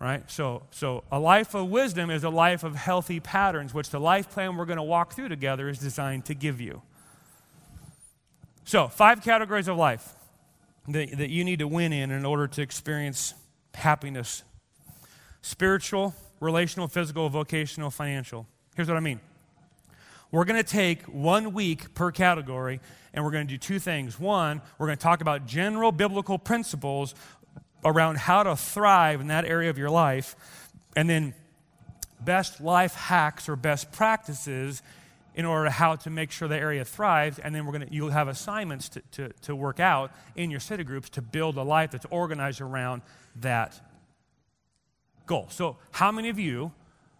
Right? So, so a life of wisdom is a life of healthy patterns, which the life plan we're going to walk through together is designed to give you. So, five categories of life that, that you need to win in in order to experience happiness spiritual, relational, physical, vocational, financial. Here's what I mean. We're going to take one week per category and we're going to do two things. One, we're going to talk about general biblical principles around how to thrive in that area of your life, and then best life hacks or best practices in order to how to make sure the area thrives and then we're going to you'll have assignments to, to, to work out in your city groups to build a life that's organized around that goal. So how many of you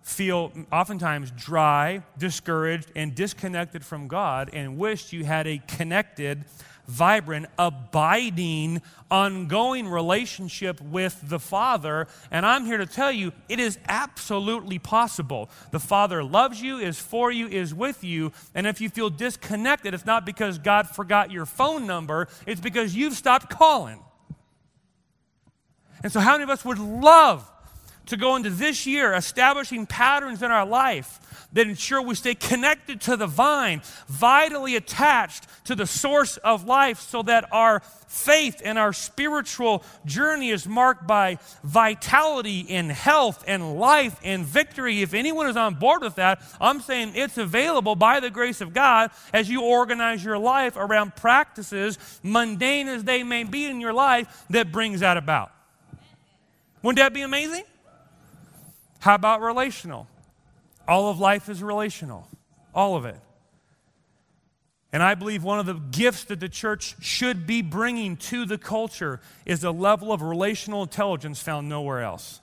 feel oftentimes dry discouraged and disconnected from god and wished you had a connected vibrant, abiding, ongoing relationship with the Father. And I'm here to tell you it is absolutely possible. The Father loves you, is for you, is with you. And if you feel disconnected, it's not because God forgot your phone number, it's because you've stopped calling. And so, how many of us would love to go into this year establishing patterns in our life that ensure we stay connected to the vine, vitally attached to the source of life, so that our faith and our spiritual journey is marked by vitality and health and life and victory. If anyone is on board with that, I'm saying it's available by the grace of God as you organize your life around practices, mundane as they may be in your life, that brings that about. Wouldn't that be amazing? How about relational? All of life is relational, all of it. And I believe one of the gifts that the church should be bringing to the culture is a level of relational intelligence found nowhere else.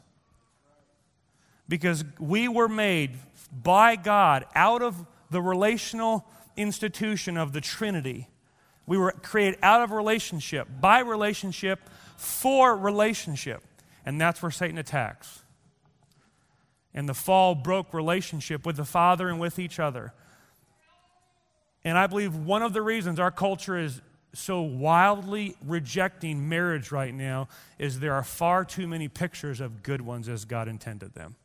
Because we were made by God out of the relational institution of the Trinity We were created out of relationship, by relationship, for relationship. And that's where Satan attacks. And the fall broke relationship with the Father and with each other. And I believe one of the reasons our culture is so wildly rejecting marriage right now is there are far too many pictures of good ones as God intended them.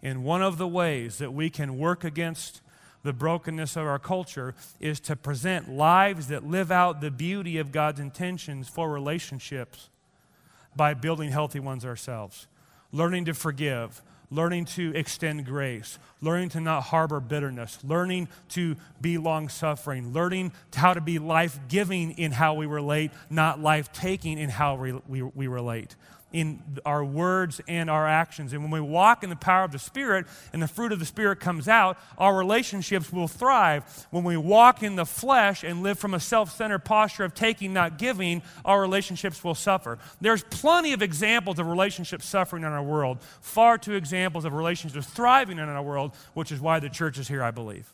And one of the ways that we can work against the brokenness of our culture is to present lives that live out the beauty of God's intentions for relationships by building healthy ones ourselves, learning to forgive, learning to extend grace, learning to not harbor bitterness, learning to be long suffering, learning how to be life giving in how we relate, not life taking in how we, we, we relate in our words and our actions. And when we walk in the power of the Spirit and the fruit of the Spirit comes out, our relationships will thrive. When we walk in the flesh and live from a self centered posture of taking, not giving, our relationships will suffer. There's plenty of examples of relationships suffering in our world, far too examples of relationships thriving in our world, which is why the church is here, I believe.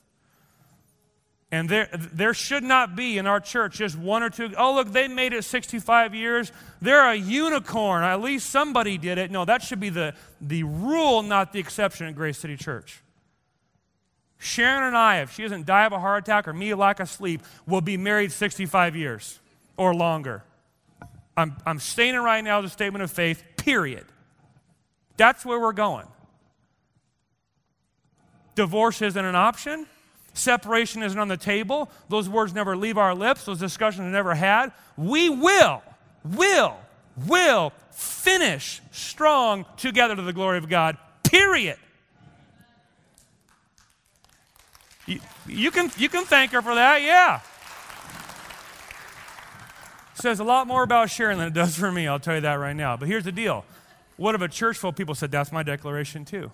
And there, there should not be in our church just one or two. Oh, look, they made it 65 years. They're a unicorn. At least somebody did it. No, that should be the, the rule, not the exception at Grace City Church. Sharon and I, if she doesn't die of a heart attack or me lack of sleep, will be married 65 years or longer. I'm, I'm saying it right now as a statement of faith, period. That's where we're going. Divorce isn't an option. Separation isn't on the table. Those words never leave our lips. Those discussions are never had. We will, will, will finish strong together to the glory of God, period. You, you, can, you can thank her for that, yeah. Says a lot more about Sharon than it does for me, I'll tell you that right now. But here's the deal. What if a church full of people said, That's my declaration too?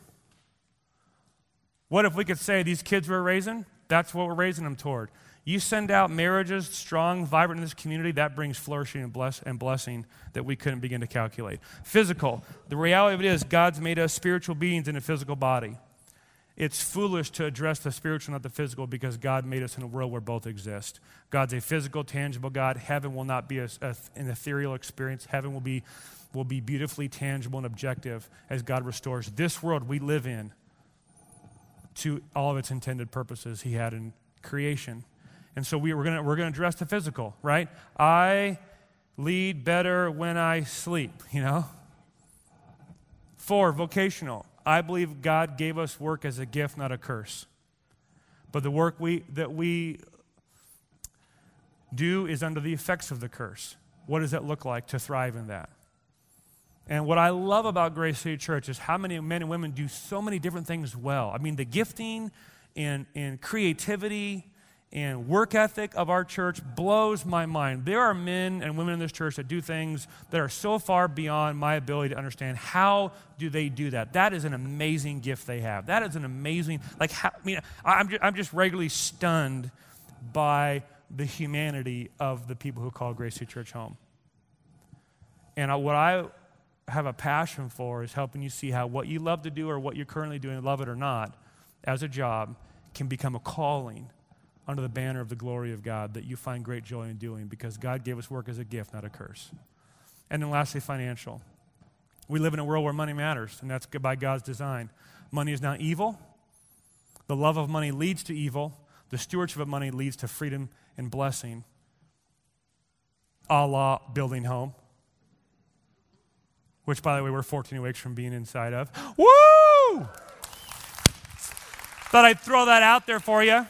What if we could say these kids we're raising, that's what we're raising them toward? You send out marriages strong, vibrant in this community, that brings flourishing and, bless, and blessing that we couldn't begin to calculate. Physical. The reality of it is, God's made us spiritual beings in a physical body. It's foolish to address the spiritual, not the physical, because God made us in a world where both exist. God's a physical, tangible God. Heaven will not be a, a, an ethereal experience. Heaven will be, will be beautifully tangible and objective as God restores this world we live in to all of its intended purposes he had in creation. And so we, we're going we're to address the physical, right? I lead better when I sleep, [laughs] you know? Four, vocational. I believe God gave us work as a gift, not a curse. But the work we, that we do is under the effects of the curse. What does that look like to thrive in that? And what I love about Grace City Church is how many men and women do so many different things well. I mean, the gifting and, and creativity and work ethic of our church blows my mind. There are men and women in this church that do things that are so far beyond my ability to understand. How do they do that? That is an amazing gift they have. That is an amazing, like, how, I mean, I'm just, I'm just regularly stunned by the humanity of the people who call Grace City Church home. And what I have a passion for is helping you see how what you love to do or what you're currently doing, love it or not, as a job, can become a calling under the banner of the glory of God that you find great joy in doing because God gave us work as a gift, not a curse. And then lastly, financial. We live in a world where money matters, and that's by God's design. Money is not evil. The love of money leads to evil. The stewardship of money leads to freedom and blessing. Allah building home which, by the way, we're 14 weeks from being inside of. Woo! Thought I'd throw that out there for you.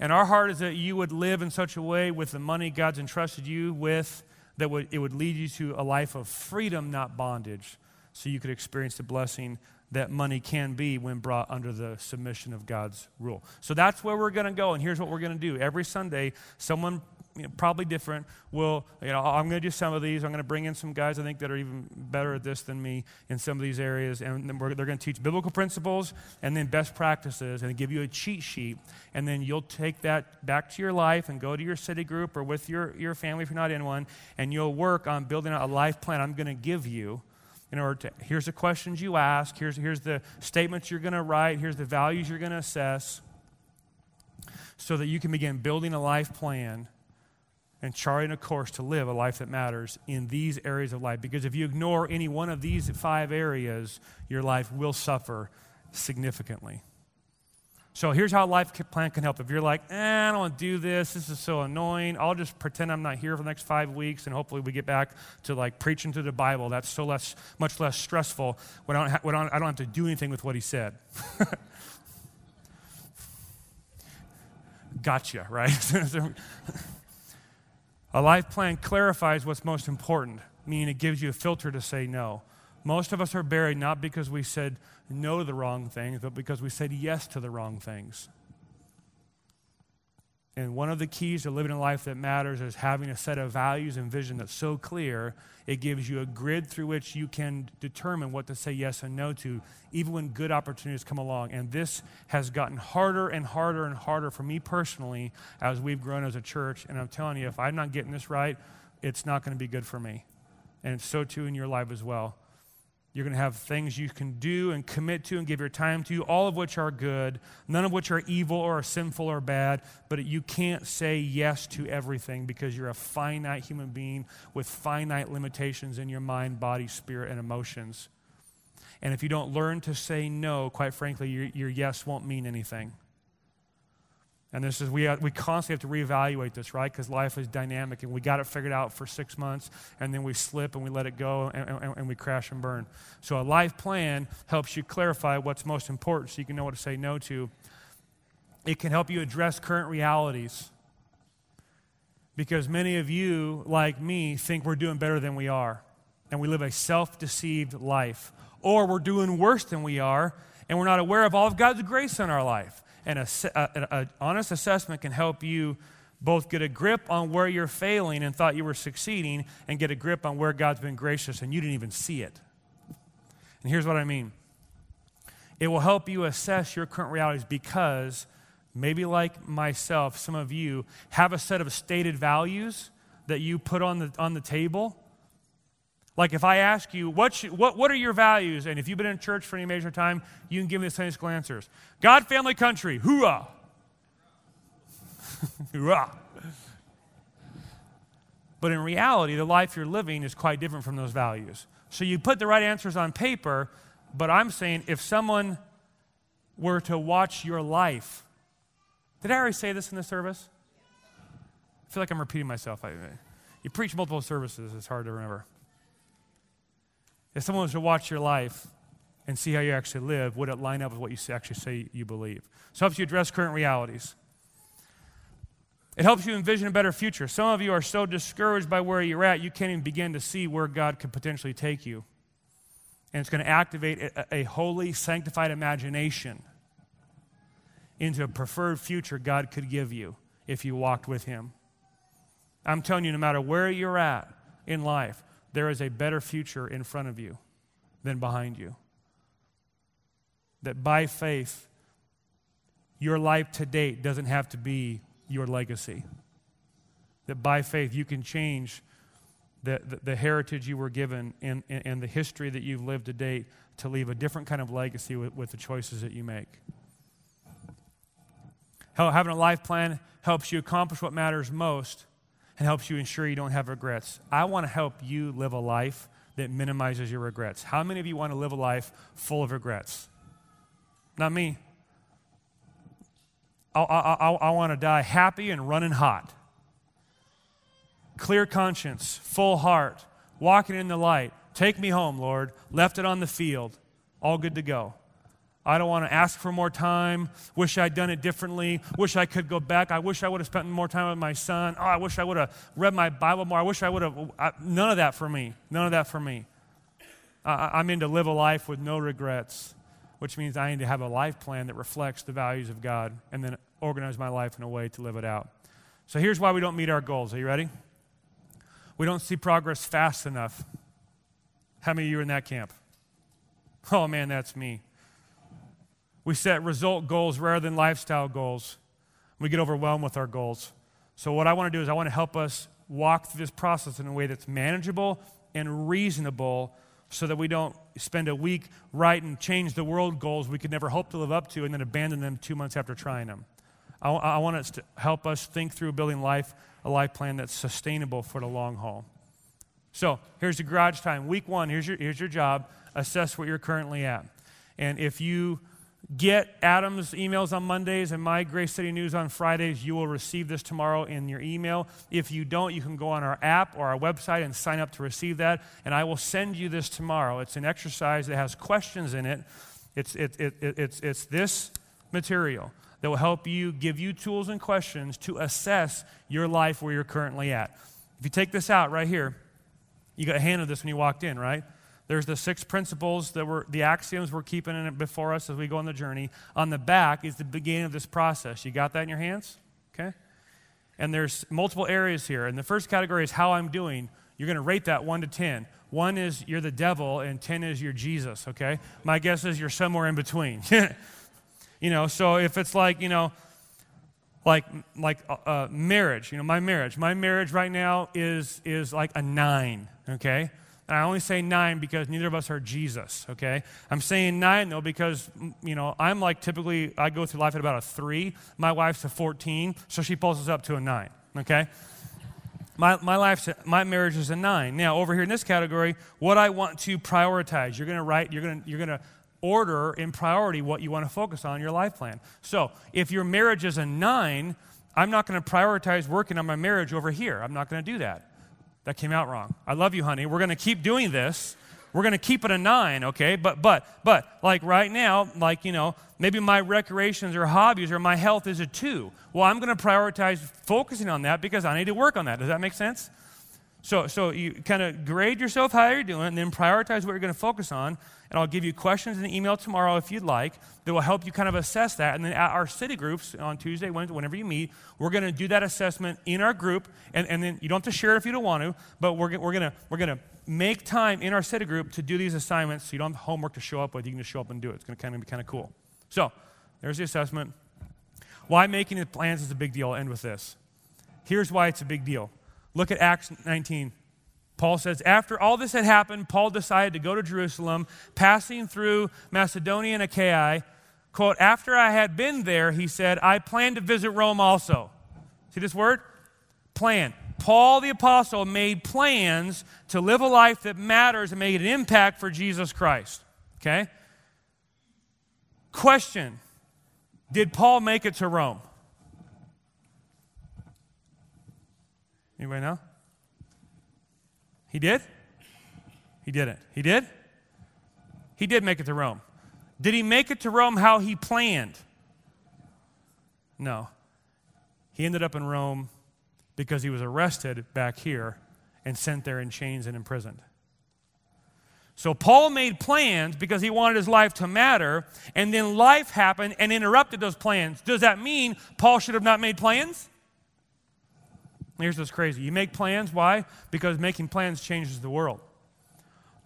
And our heart is that you would live in such a way with the money God's entrusted you with that would, it would lead you to a life of freedom, not bondage, so you could experience the blessing that money can be when brought under the submission of God's rule. So that's where we're going to go, and here's what we're going to do. Every Sunday, someone you know, probably different. Will you know? I'm going to do some of these. I'm going to bring in some guys I think that are even better at this than me in some of these areas, and then they're going to teach biblical principles and then best practices, and give you a cheat sheet, and then you'll take that back to your life and go to your city group or with your your family if you're not in one, and you'll work on building a life plan. I'm going to give you in order to here's the questions you ask here's, here's the statements you're going to write here's the values you're going to assess so that you can begin building a life plan and charting a course to live a life that matters in these areas of life. Because if you ignore any one of these five areas, your life will suffer significantly. So here's how a life plan can help. If you're like, eh, I don't want to do this, this is so annoying, I'll just pretend I'm not here for the next five weeks and hopefully we get back to like preaching to the Bible. That's so less, much less stressful when I don't, ha- when I don't have to do anything with what he said. [laughs] gotcha, right? [laughs] a life plan clarifies what's most important, meaning it gives you a filter to say no. Most of us are buried not because we said no to the wrong things, but because we said yes to the wrong things. And one of the keys to living a life that matters is having a set of values and vision that's so clear, it gives you a grid through which you can determine what to say yes and no to, even when good opportunities come along. And this has gotten harder and harder and harder for me personally as we've grown as a church. And I'm telling you, if I'm not getting this right, it's not going to be good for me. And so too in your life as well. You're going to have things you can do and commit to and give your time to, all of which are good, none of which are evil or sinful or bad, but you can't say yes to everything because you're a finite human being with finite limitations in your mind, body, spirit, and emotions. And if you don't learn to say no, quite frankly, your, your yes won't mean anything. And this is, we, we constantly have to reevaluate this, right? Because life is dynamic and we got it figured out for six months and then we slip and we let it go and, and, and we crash and burn. So a life plan helps you clarify what's most important so you can know what to say no to. It can help you address current realities. Because many of you, like me, think we're doing better than we are. And we live a self deceived life. Or we're doing worse than we are and we're not aware of all of God's grace in our life and an honest assessment can help you both get a grip on where you're failing and thought you were succeeding and get a grip on where God's been gracious and you didn't even see it. And here's what I mean it will help you assess your current realities because maybe like myself, some of you have a set of stated values that you put on the, on the table like if I ask you, what, what, what are your values? And if you've been in church for any major time, you can give me the Sunday school answers. God, family, country, hoorah. [laughs] hoorah. But in reality, the life you're living is quite different from those values. So you put the right answers on paper, but I'm saying if someone were to watch your life, did I already say this in the service? I feel like I'm repeating myself. I, you preach multiple services, it's hard to remember. If someone was to watch your life and see how you actually live, would it line up with what you actually say you believe? So it helps you address current realities. It helps you envision a better future. Some of you are so discouraged by where you're at, you can't even begin to see where God could potentially take you. And it's going to activate a, a holy, sanctified imagination into a preferred future God could give you if you walked with Him. I'm telling you, no matter where you're at in life, there is a better future in front of you than behind you. That by faith, your life to date doesn't have to be your legacy. That by faith, you can change the, the, the heritage you were given and, and the history that you've lived to date to leave a different kind of legacy with, with the choices that you make. Having a life plan helps you accomplish what matters most and helps you ensure you don't have regrets. I want to help you live a life that minimizes your regrets. How many of you want to live a life full of regrets? Not me. I, I, I, I want to die happy and running hot. Clear conscience, full heart, walking in the light. Take me home, Lord. Left it on the field. All good to go. I don't want to ask for more time. Wish I'd done it differently. Wish I could go back. I wish I would have spent more time with my son. Oh, I wish I would have read my Bible more. I wish I would have. I, none of that for me. None of that for me. I, I'm in to live a life with no regrets, which means I need to have a life plan that reflects the values of God and then organize my life in a way to live it out. So here's why we don't meet our goals. Are you ready? We don't see progress fast enough. How many of you are in that camp? Oh man, that's me. We set result goals rather than lifestyle goals. We get overwhelmed with our goals. So, what I want to do is, I want to help us walk through this process in a way that's manageable and reasonable so that we don't spend a week writing change the world goals we could never hope to live up to and then abandon them two months after trying them. I, I want it to help us think through building life, a life plan that's sustainable for the long haul. So here's the garage time. Week one, here's your, here's your job. Assess where you're currently at. And if you get Adam's emails on Mondays and my Grace City News on Fridays, you will receive this tomorrow in your email. If you don't, you can go on our app or our website and sign up to receive that. And I will send you this tomorrow. It's an exercise that has questions in it. It's, it, it, it, it's, it's this material that will help you, give you tools and questions to assess your life where you're currently at. If you take this out right here, you got a hand of this when you walked in, right? There's the six principles that were the axioms we're keeping in it before us as we go on the journey. On the back is the beginning of this process. You got that in your hands? Okay? And there's multiple areas here. And the first category is how I'm doing. You're going to rate that 1 to 10. 1 is you're the devil, and 10 is you're Jesus, okay? My guess is you're somewhere in between. [laughs] You know, so if it's like, you know, like like uh, uh, marriage, you know, my marriage, my marriage right now is is like a nine, okay. And I only say nine because neither of us are Jesus, okay? I'm saying nine though because, you know, I'm like typically, I go through life at about a three. My wife's a 14, so she pulls us up to a nine, okay? My, my, life's, my marriage is a nine. Now, over here in this category, what I want to prioritize, you're going to write, you're going to, you're going to order in priority what you want to focus on in your life plan. So if your marriage is a nine, I'm not going to prioritize working on my marriage over here. I'm not going to do that. That came out wrong. I love you, honey. We're going to keep doing this. We're going to keep it a nine, okay? But, but, but, like right now, like, you know, maybe my recreations or hobbies or my health is a two. Well, I'm going to prioritize focusing on that because I need to work on that. Does that make sense? So, so you kind of grade yourself how you're doing, and then prioritize what you're going to focus on. And I'll give you questions in the email tomorrow if you'd like that will help you kind of assess that. And then at our city groups on Tuesday, Wednesday, whenever you meet, we're going to do that assessment in our group. And, and then you don't have to share it if you don't want to, but we're, we're going we're to make time in our city group to do these assignments so you don't have homework to show up with. You can just show up and do it. It's going to kind of be kind of cool. So there's the assessment. Why making the plans is a big deal. I'll end with this. Here's why it's a big deal. Look at Acts 19. Paul says, after all this had happened, Paul decided to go to Jerusalem, passing through Macedonia and Achaia. Quote, after I had been there, he said, I plan to visit Rome also. See this word? Plan. Paul the Apostle made plans to live a life that matters and make an impact for Jesus Christ. Okay? Question Did Paul make it to Rome? Anybody know? He did? He didn't. He did? He did make it to Rome. Did he make it to Rome how he planned? No. He ended up in Rome because he was arrested back here and sent there in chains and imprisoned. So Paul made plans because he wanted his life to matter, and then life happened and interrupted those plans. Does that mean Paul should have not made plans? Here's what's crazy. You make plans. Why? Because making plans changes the world.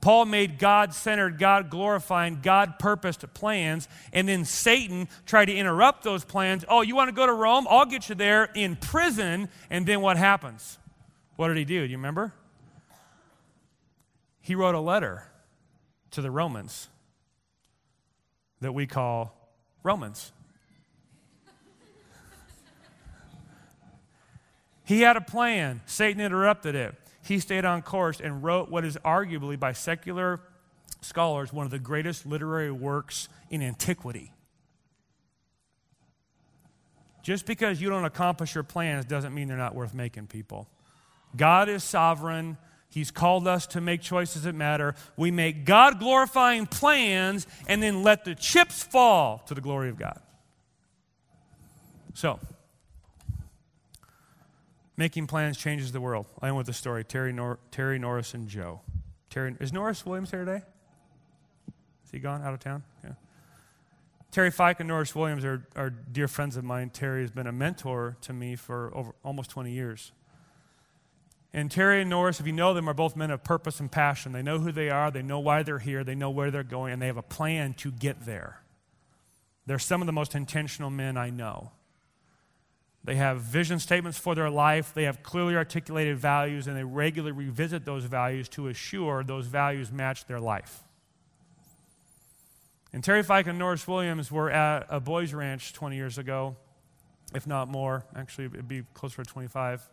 Paul made God centered, God glorifying, God purposed plans, and then Satan tried to interrupt those plans. Oh, you want to go to Rome? I'll get you there in prison. And then what happens? What did he do? Do you remember? He wrote a letter to the Romans that we call Romans. He had a plan. Satan interrupted it. He stayed on course and wrote what is arguably, by secular scholars, one of the greatest literary works in antiquity. Just because you don't accomplish your plans doesn't mean they're not worth making, people. God is sovereign. He's called us to make choices that matter. We make God glorifying plans and then let the chips fall to the glory of God. So, Making plans changes the world. I end with the story Terry, Nor- Terry Norris and Joe. Terry, is Norris Williams here today? Is he gone out of town? Yeah. Terry Fike and Norris Williams are, are dear friends of mine. Terry has been a mentor to me for over almost 20 years. And Terry and Norris, if you know them, are both men of purpose and passion. They know who they are, they know why they're here, they know where they're going, and they have a plan to get there. They're some of the most intentional men I know. They have vision statements for their life. They have clearly articulated values, and they regularly revisit those values to assure those values match their life. And Terry Fike and Norris Williams were at a boys' ranch 20 years ago, if not more. Actually, it'd be closer to 25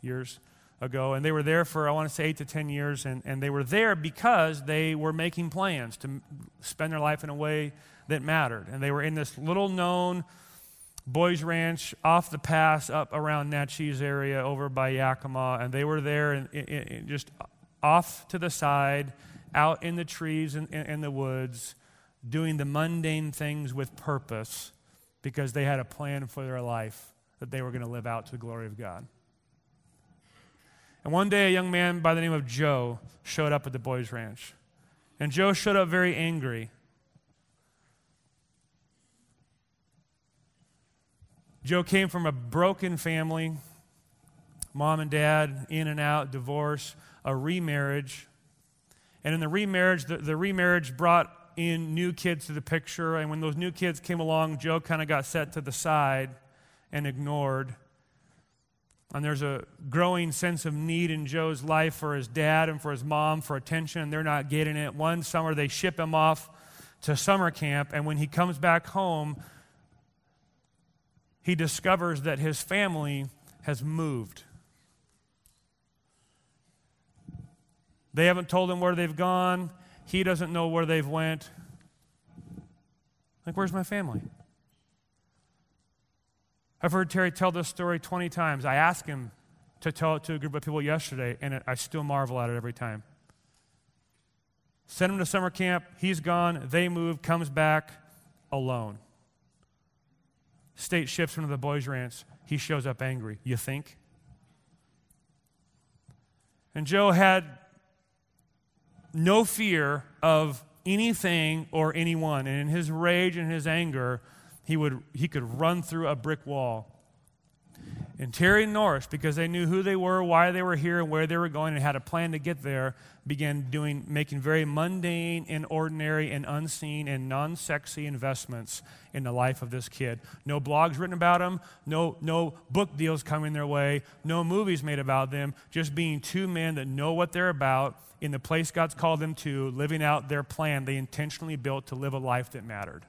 years ago. And they were there for, I want to say, eight to 10 years. And, and they were there because they were making plans to spend their life in a way that mattered. And they were in this little known boys ranch off the pass up around Naches area over by Yakima. And they were there and, and just off to the side, out in the trees and in the woods, doing the mundane things with purpose because they had a plan for their life that they were going to live out to the glory of God. And one day, a young man by the name of Joe showed up at the boys' ranch. And Joe showed up very angry. Joe came from a broken family mom and dad, in and out, divorce, a remarriage. And in the remarriage, the, the remarriage brought in new kids to the picture. And when those new kids came along, Joe kind of got set to the side and ignored. And there's a growing sense of need in Joe's life for his dad and for his mom for attention, and they're not getting it. One summer, they ship him off to summer camp, and when he comes back home, he discovers that his family has moved. They haven't told him where they've gone. He doesn't know where they've went. Like, where's my family? I've heard Terry tell this story 20 times. I asked him to tell it to a group of people yesterday, and I still marvel at it every time. Send him to summer camp. He's gone. They move, comes back alone. State shifts him to the boys' ranch. He shows up angry. You think? And Joe had no fear of anything or anyone. And in his rage and his anger, he, would, he could run through a brick wall. And Terry Norris, because they knew who they were, why they were here, and where they were going, and had a plan to get there, began doing, making very mundane and ordinary and unseen and non sexy investments in the life of this kid. No blogs written about him, no, no book deals coming their way, no movies made about them, just being two men that know what they're about in the place God's called them to, living out their plan they intentionally built to live a life that mattered.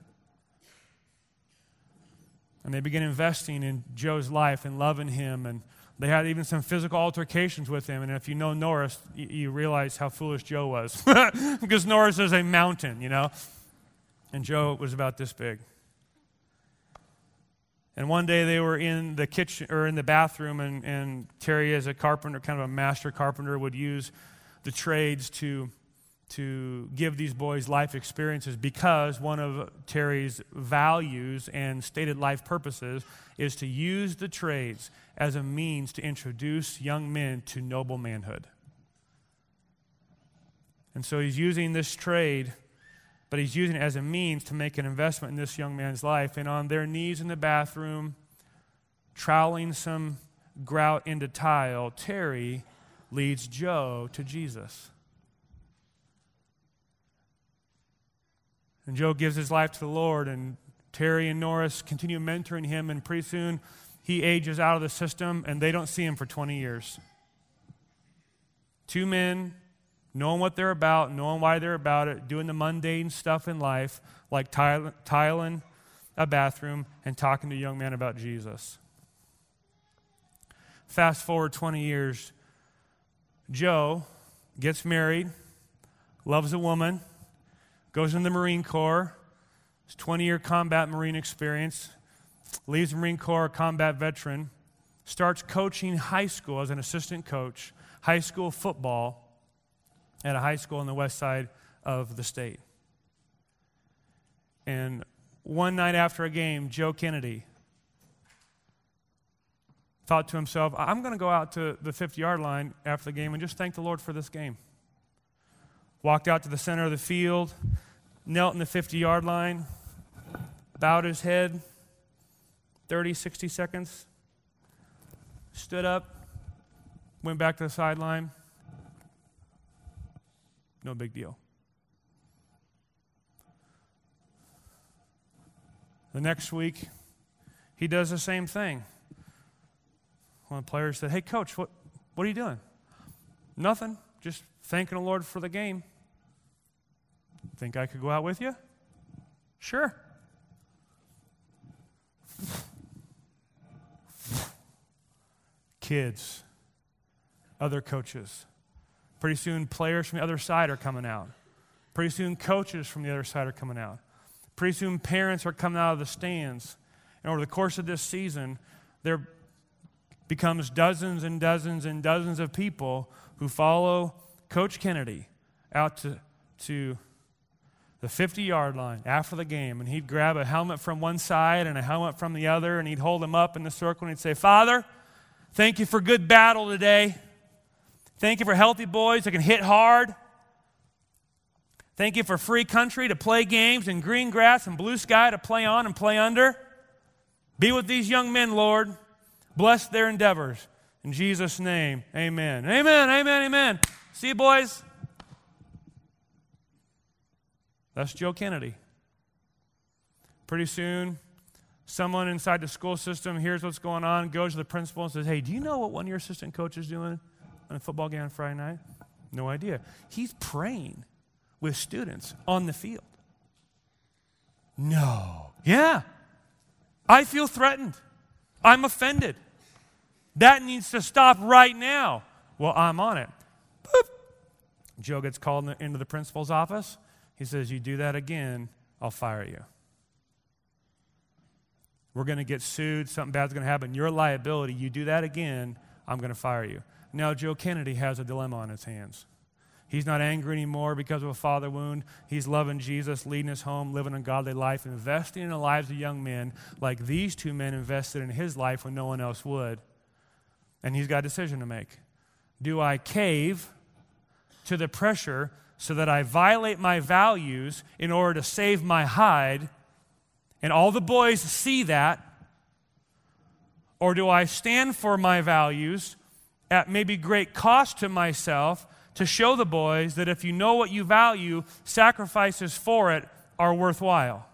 And they began investing in Joe's life and loving him. And they had even some physical altercations with him. And if you know Norris, you, you realize how foolish Joe was. [laughs] because Norris is a mountain, you know? And Joe was about this big. And one day they were in the kitchen or in the bathroom, and, and Terry, as a carpenter, kind of a master carpenter, would use the trades to to give these boys life experiences because one of Terry's values and stated life purposes is to use the trades as a means to introduce young men to noble manhood. And so he's using this trade, but he's using it as a means to make an investment in this young man's life. And on their knees in the bathroom, troweling some grout into tile, Terry leads Joe to Jesus. And Joe gives his life to the Lord, and Terry and Norris continue mentoring him, and pretty soon he ages out of the system, and they don't see him for 20 years. Two men, knowing what they're about, knowing why they're about it, doing the mundane stuff in life, like tiling a bathroom and talking to a young man about Jesus. Fast forward 20 years, Joe gets married, loves a woman, goes in the Marine Corps, his 20 year combat Marine experience, leaves the Marine Corps, combat veteran, starts coaching high school as an assistant coach, high school football at a high school on the west side of the state. And one night after a game, Joe Kennedy thought to himself, I'm going to go out to the 50 yard line after the game and just thank the Lord for this game walked out to the center of the field, knelt in the 50 yard line, bowed his head 30, 60 seconds, stood up, went back to the sideline. No big deal. The next week, he does the same thing. One of the players said, Hey, coach, what, what are you doing? Nothing. Just thanking the Lord for the game. Think I could go out with you? Sure. kids, other coaches. Pretty soon, players from the other side are coming out. Pretty soon, coaches from the other side are coming out. Pretty soon, parents are coming out of the stands. And over the course of this season, there becomes dozens and dozens and dozens of people who follow Coach Kennedy out to, to the 50 yard line after the game, and he'd grab a helmet from one side and a helmet from the other, and he'd hold them up in the circle, and he'd say, Father, thank you for good battle today. Thank you for healthy boys that can hit hard. Thank you for free country to play games and green grass and blue sky to play on and play under. Be with these young men, Lord. Bless their endeavors. In Jesus' name, amen. Amen, amen, amen. See you, boys. That's Joe Kennedy. Pretty soon, someone inside the school system hears what's going on, goes to the principal and says, Hey, do you know what one of your assistant coaches is doing on a football game on Friday night? No idea. He's praying with students on the field. No. Yeah. I feel threatened. I'm offended. That needs to stop right now. Well, I'm on it. Boop. Joe gets called into the principal's office. He says, You do that again, I'll fire you. We're going to get sued. Something bad's going to happen. Your liability. You do that again, I'm going to fire you. Now, Joe Kennedy has a dilemma on his hands. He's not angry anymore because of a father wound. He's loving Jesus, leading his home, living a godly life, investing in the lives of young men like these two men invested in his life when no one else would. And he's got a decision to make. Do I cave to the pressure so that I violate my values in order to save my hide, and all the boys see that? Or do I stand for my values at maybe great cost to myself to show the boys that if you know what you value, sacrifices for it are worthwhile?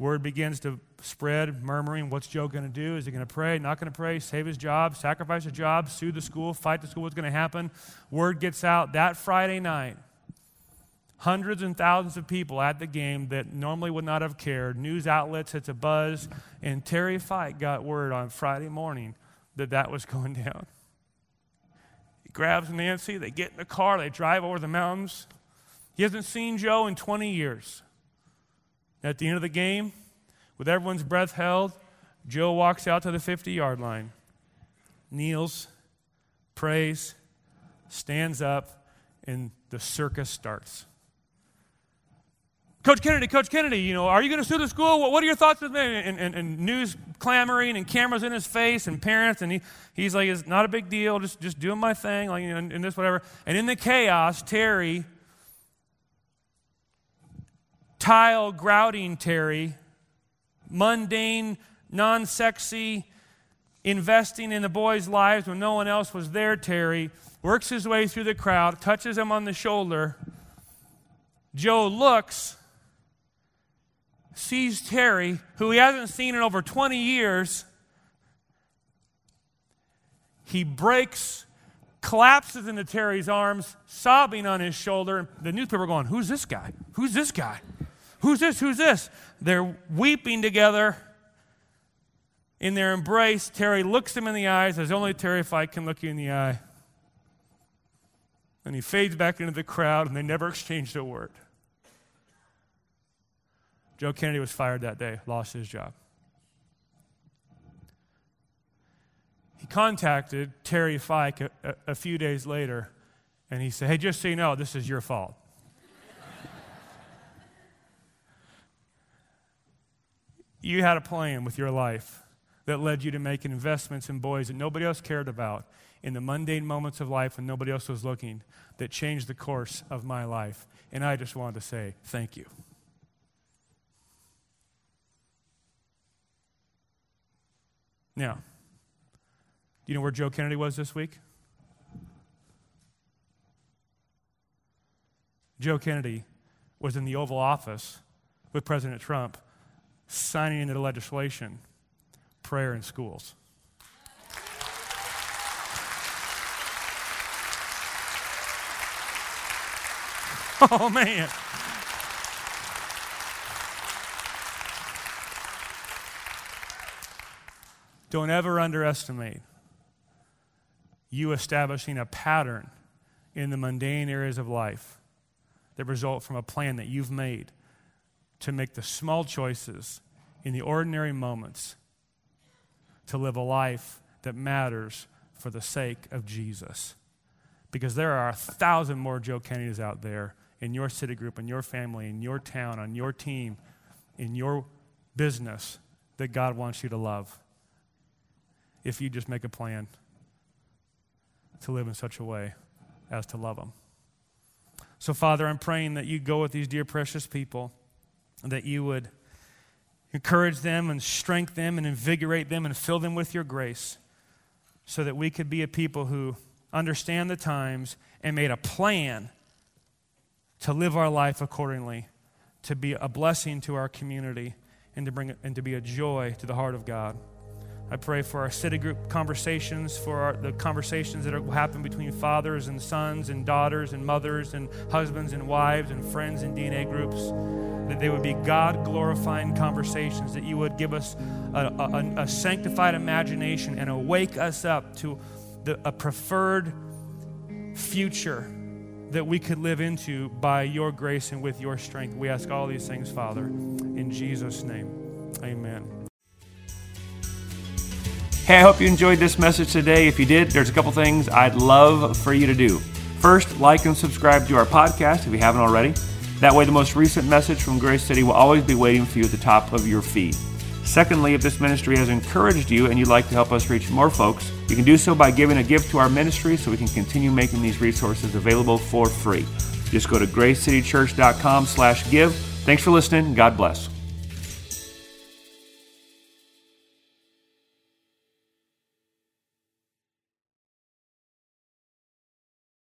Word begins to spread, murmuring, what's Joe going to do? Is he going to pray? Not going to pray? Save his job? Sacrifice his job? Sue the school? Fight the school? What's going to happen? Word gets out that Friday night. Hundreds and thousands of people at the game that normally would not have cared. News outlets, it's a buzz. And Terry Fike got word on Friday morning that that was [laughs] going down. He grabs Nancy, they get in the car, they drive over the mountains. He hasn't seen Joe in 20 years. At the end of the game, with everyone's breath held, Joe walks out to the 50 yard line, kneels, prays, stands up, and the circus starts. Coach Kennedy, Coach Kennedy, you know, are you going to sue the school? What, are your thoughts? And, and, and, news clamoring and cameras in his face and parents. And he, he's like, it's not a big deal. Just, just doing my thing, like, you know, and this, whatever. And in the chaos, Terry, tile grouting Terry, mundane, non sexy, investing in the boys' lives when no one else was there, Terry, works his way through the crowd, touches him on the shoulder. Joe looks, sees Terry, who he hasn't seen in over 20 years. He breaks, collapses into Terry's arms, sobbing on his shoulder. The newspaper going, Who's this guy? Who's this guy? Who's this? Who's this? They're weeping together in their embrace. Terry looks him in the eyes as only Terry Fike can look you in the eye. And he fades back into the crowd, and they never [laughs] exchanged a word. Joe Kennedy was fired that day, lost his job. He contacted Terry Fike a, a, a few days later, and he said, Hey, just so you know, this is your fault. You had a plan with your life that led you to making investments in boys that nobody else cared about in the mundane moments of life when nobody else was looking that changed the course of my life. And I just wanted to say thank you. Now, do you know where Joe Kennedy was this week? Joe Kennedy was in the Oval Office with President Trump signing into legislation prayer in schools. [laughs] Oh, man. Don't ever underestimate you establishing a pattern in the mundane areas of life that result from a plan that you've made to make the small choices in the ordinary moments to live a life that matters for the sake of Jesus. Because there are a thousand more Joe Kennedys out there in your city group, in your family, in your town, on your team, in your business that God wants you to love. If you just make a plan to live in such a way as to love them. So, Father, I'm praying that you go with these dear, precious people, that you would encourage them and strengthen them and invigorate them and fill them with your grace so that we could be a people who understand the times and made a plan to live our life accordingly, to be a blessing to our community, and to, bring, and to be a joy to the heart of God. I pray for our city group conversations, for our, the conversations that will happen between fathers and sons and daughters and mothers and husbands and wives and friends in DNA groups, that they would be God glorifying conversations, that you would give us a, a, a sanctified imagination and awake us up to the, a preferred future that we could live into by your grace and with your strength. We ask all these things, Father, in Jesus' name. Amen. Hey, I hope you enjoyed this message today. If you did, there's a couple things I'd love for you to do. First, like and subscribe to our podcast if you haven't already. That way, the most recent message from Grace City will always be waiting for you at the top of your feed. Secondly, if this ministry has encouraged you and you'd like to help us reach more folks, you can do so by giving a gift to our ministry so we can continue making these resources available for free. Just go to gracecitychurch.com slash give. Thanks for listening. God bless.